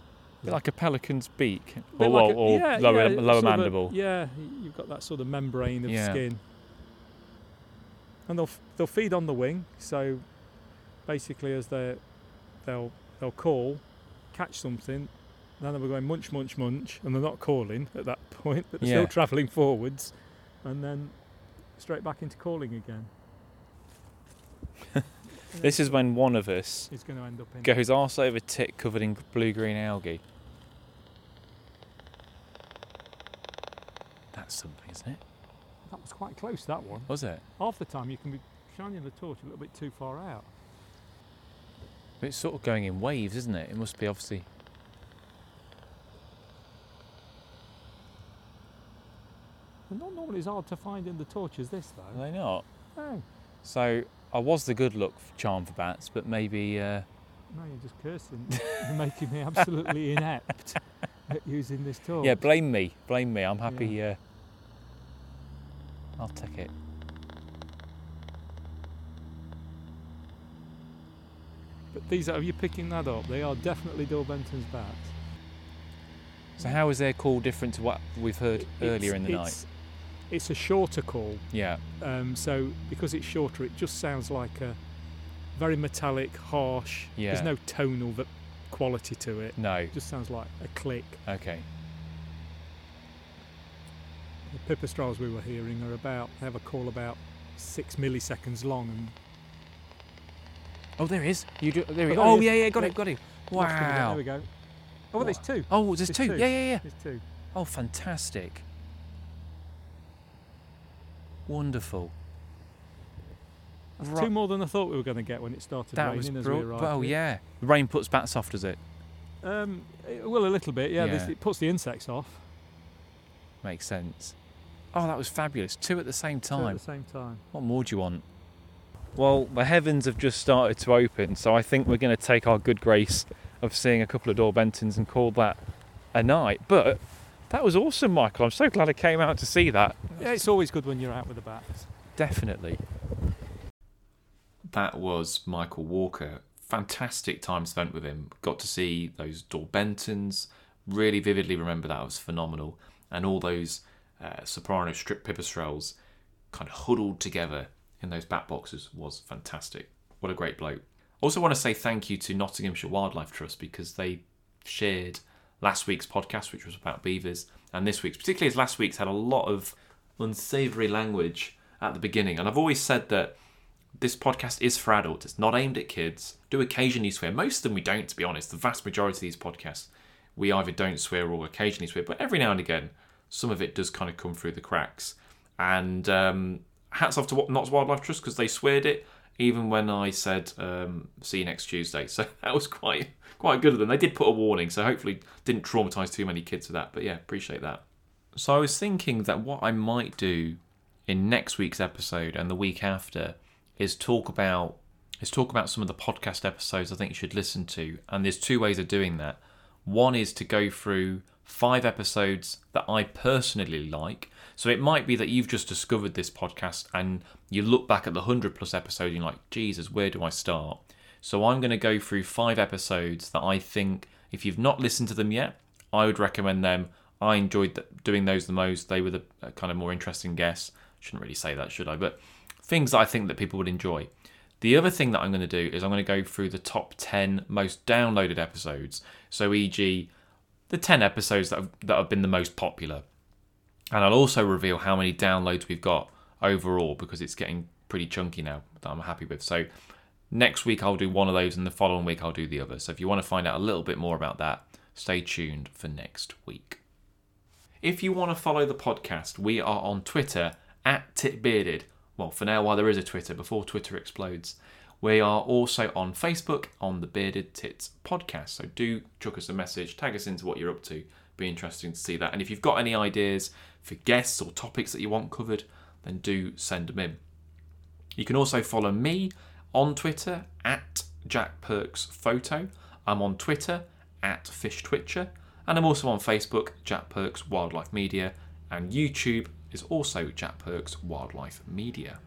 [SPEAKER 1] bit like a pelican's beak, or,
[SPEAKER 2] like a-
[SPEAKER 1] or
[SPEAKER 2] yeah,
[SPEAKER 1] lower,
[SPEAKER 2] yeah,
[SPEAKER 1] lower
[SPEAKER 2] sort of a-
[SPEAKER 1] mandible.
[SPEAKER 2] yeah, you've got that sort of membrane of
[SPEAKER 1] Yeah.
[SPEAKER 2] skin. And they'll they'll feed on the wing. So basically, as they they'll they'll call, catch something, then they'll be going munch munch munch, and they're not calling at that point, but they're
[SPEAKER 1] Yeah.
[SPEAKER 2] still travelling forwards, and then straight back into calling again.
[SPEAKER 1] This is when one of us
[SPEAKER 2] It's going to end up in.
[SPEAKER 1] goes arse over tit covered in blue green algae. That's something, isn't it?
[SPEAKER 2] That was quite close. That one.
[SPEAKER 1] Was it?
[SPEAKER 2] Half the time you can be shining the torch a little bit too far out.
[SPEAKER 1] But it's sort of going in waves, isn't it? It must be obviously.
[SPEAKER 2] They're not normally as hard to find in the torch as this, though.
[SPEAKER 1] Are they not?
[SPEAKER 2] No,
[SPEAKER 1] So I was the good luck charm for bats, but maybe uh,
[SPEAKER 2] no, you're just cursing. you're making me absolutely inept at using this torch.
[SPEAKER 1] yeah. Blame me, blame me. I'm happy. Uh, I'll take it.
[SPEAKER 2] But these are, are you picking that up? They are definitely Daubenton's bats.
[SPEAKER 1] So how is their call different to what we've heard earlier in the night?
[SPEAKER 2] It's, a shorter call,
[SPEAKER 1] Yeah.
[SPEAKER 2] um, so because it's shorter, it just sounds like a very metallic, harsh.
[SPEAKER 1] Yeah.
[SPEAKER 2] There's no tonal quality to it.
[SPEAKER 1] No.
[SPEAKER 2] It just sounds like a click.
[SPEAKER 1] Okay.
[SPEAKER 2] The pipistrelles we were hearing are about have a call about six milliseconds long, and
[SPEAKER 1] Oh, there is. You do. There.
[SPEAKER 2] Oh,
[SPEAKER 1] he-
[SPEAKER 2] there
[SPEAKER 1] oh, yeah, yeah, got it, got it.
[SPEAKER 2] lost him again.
[SPEAKER 1] Wow.
[SPEAKER 2] There we go. Oh, well, there's two.
[SPEAKER 1] Oh, there's
[SPEAKER 2] There's
[SPEAKER 1] two.
[SPEAKER 2] two.
[SPEAKER 1] Yeah, yeah, yeah.
[SPEAKER 2] There's two.
[SPEAKER 1] Oh, fantastic. Wonderful.
[SPEAKER 2] Two more than I thought we were going to get when it started
[SPEAKER 1] That
[SPEAKER 2] raining
[SPEAKER 1] was
[SPEAKER 2] as we arrived. Here.
[SPEAKER 1] yeah. The rain puts bats off, does it?
[SPEAKER 2] Um, it- well, a little bit. Yeah, this-
[SPEAKER 1] Yeah.
[SPEAKER 2] it puts the insects off.
[SPEAKER 1] Makes sense. Oh, that was fabulous. Two at the same
[SPEAKER 2] two
[SPEAKER 1] time.
[SPEAKER 2] at the same time.
[SPEAKER 1] What more do you want? Well, the heavens have just started to open, so I think we're going to take our good grace of seeing a couple of Daubenton's and call that a night. But that was awesome, Michael. I'm so glad I came out to see that.
[SPEAKER 2] Yeah, it's always good when you're out with the bats.
[SPEAKER 1] Definitely. That was Michael Walker. Fantastic time spent with him. Got to see those Daubenton's. Really vividly remember that. It was phenomenal. And all those uh, soprano strip pipistrelles kind of huddled together in those bat boxes was fantastic. What a great bloke. Also, want to say thank you to Nottinghamshire Wildlife Trust because they shared last week's podcast, which was about beavers, and this week's, particularly as last week's had a lot of unsavoury language at the beginning. And I've always said that this podcast is for adults. It's not aimed at kids. Do occasionally swear. Most of them we don't, to be honest. The vast majority of these podcasts, we either don't swear or occasionally swear. But every now and again, some of it does kind of come through the cracks. And um, hats off to Wa- Notts Wildlife Trust because they sweared it even when I said um, see you next Tuesday. So that was quite quite good of them. They did put a warning, so hopefully didn't traumatise too many kids with that. But yeah, appreciate that. So I was thinking that what I might do in next week's episode and the week after is talk about is talk about some of the podcast episodes I think you should listen to. And there's two ways of doing that. One is to go through five episodes that I personally like. So it might be that you've just discovered this podcast and you look back at the 100 plus episode and you're like, Jesus, where do I start? So I'm going to go through five episodes that I think, if you've not listened to them yet, I would recommend them. I enjoyed doing those the most. They were the uh, kind of more interesting guests. Shouldn't really say that, should I? But things that I think that people would enjoy. The other thing that I'm going to do is I'm going to go through the top 10 most downloaded episodes. So, e.g., the 10 episodes that have, that have been the most popular. And I'll also reveal how many downloads we've got overall because it's getting pretty chunky now that I'm happy with. So, next week I'll do one of those, and the following week I'll do the other. So, if you want to find out a little bit more about that, stay tuned for next week. If you want to follow the podcast, we are on Twitter at TitBearded. Well, for now, while there is a Twitter, before Twitter explodes. We are also on Facebook on the Bearded Tits podcast. So do chuck us a message, tag us into what you're up to. Be interesting to see that. And if you've got any ideas for guests or topics that you want covered, then do send them in. You can also follow me on Twitter at Jack Perks Photo. I'm on Twitter at Fish Twitcher, and I'm also on Facebook, Jack Perks Wildlife Media, and YouTube is also Jack Perks Wildlife Media.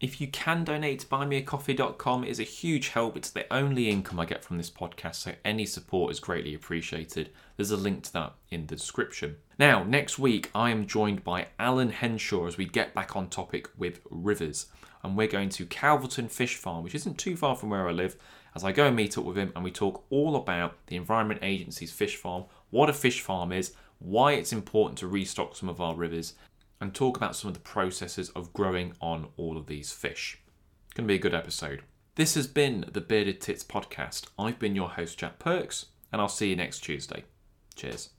[SPEAKER 1] If you can donate buymeacoffee.com, is a huge help. It's the only income I get from this podcast, so any support is greatly appreciated. There's a link to that in the description. Now, next week, I am joined by Alan Henshaw as we get back on topic with rivers. And we're going to Calverton Fish Farm, which isn't too far from where I live, as I go and meet up with him and we talk all about the Environment Agency's fish farm, what a fish farm is, why it's important to restock some of our rivers, and talk about some of the processes of growing on all of these fish. It's Going to be a good episode. This has been the Bearded Tits podcast. I've been your host, Jack Perks, and I'll see you next Tuesday. Cheers.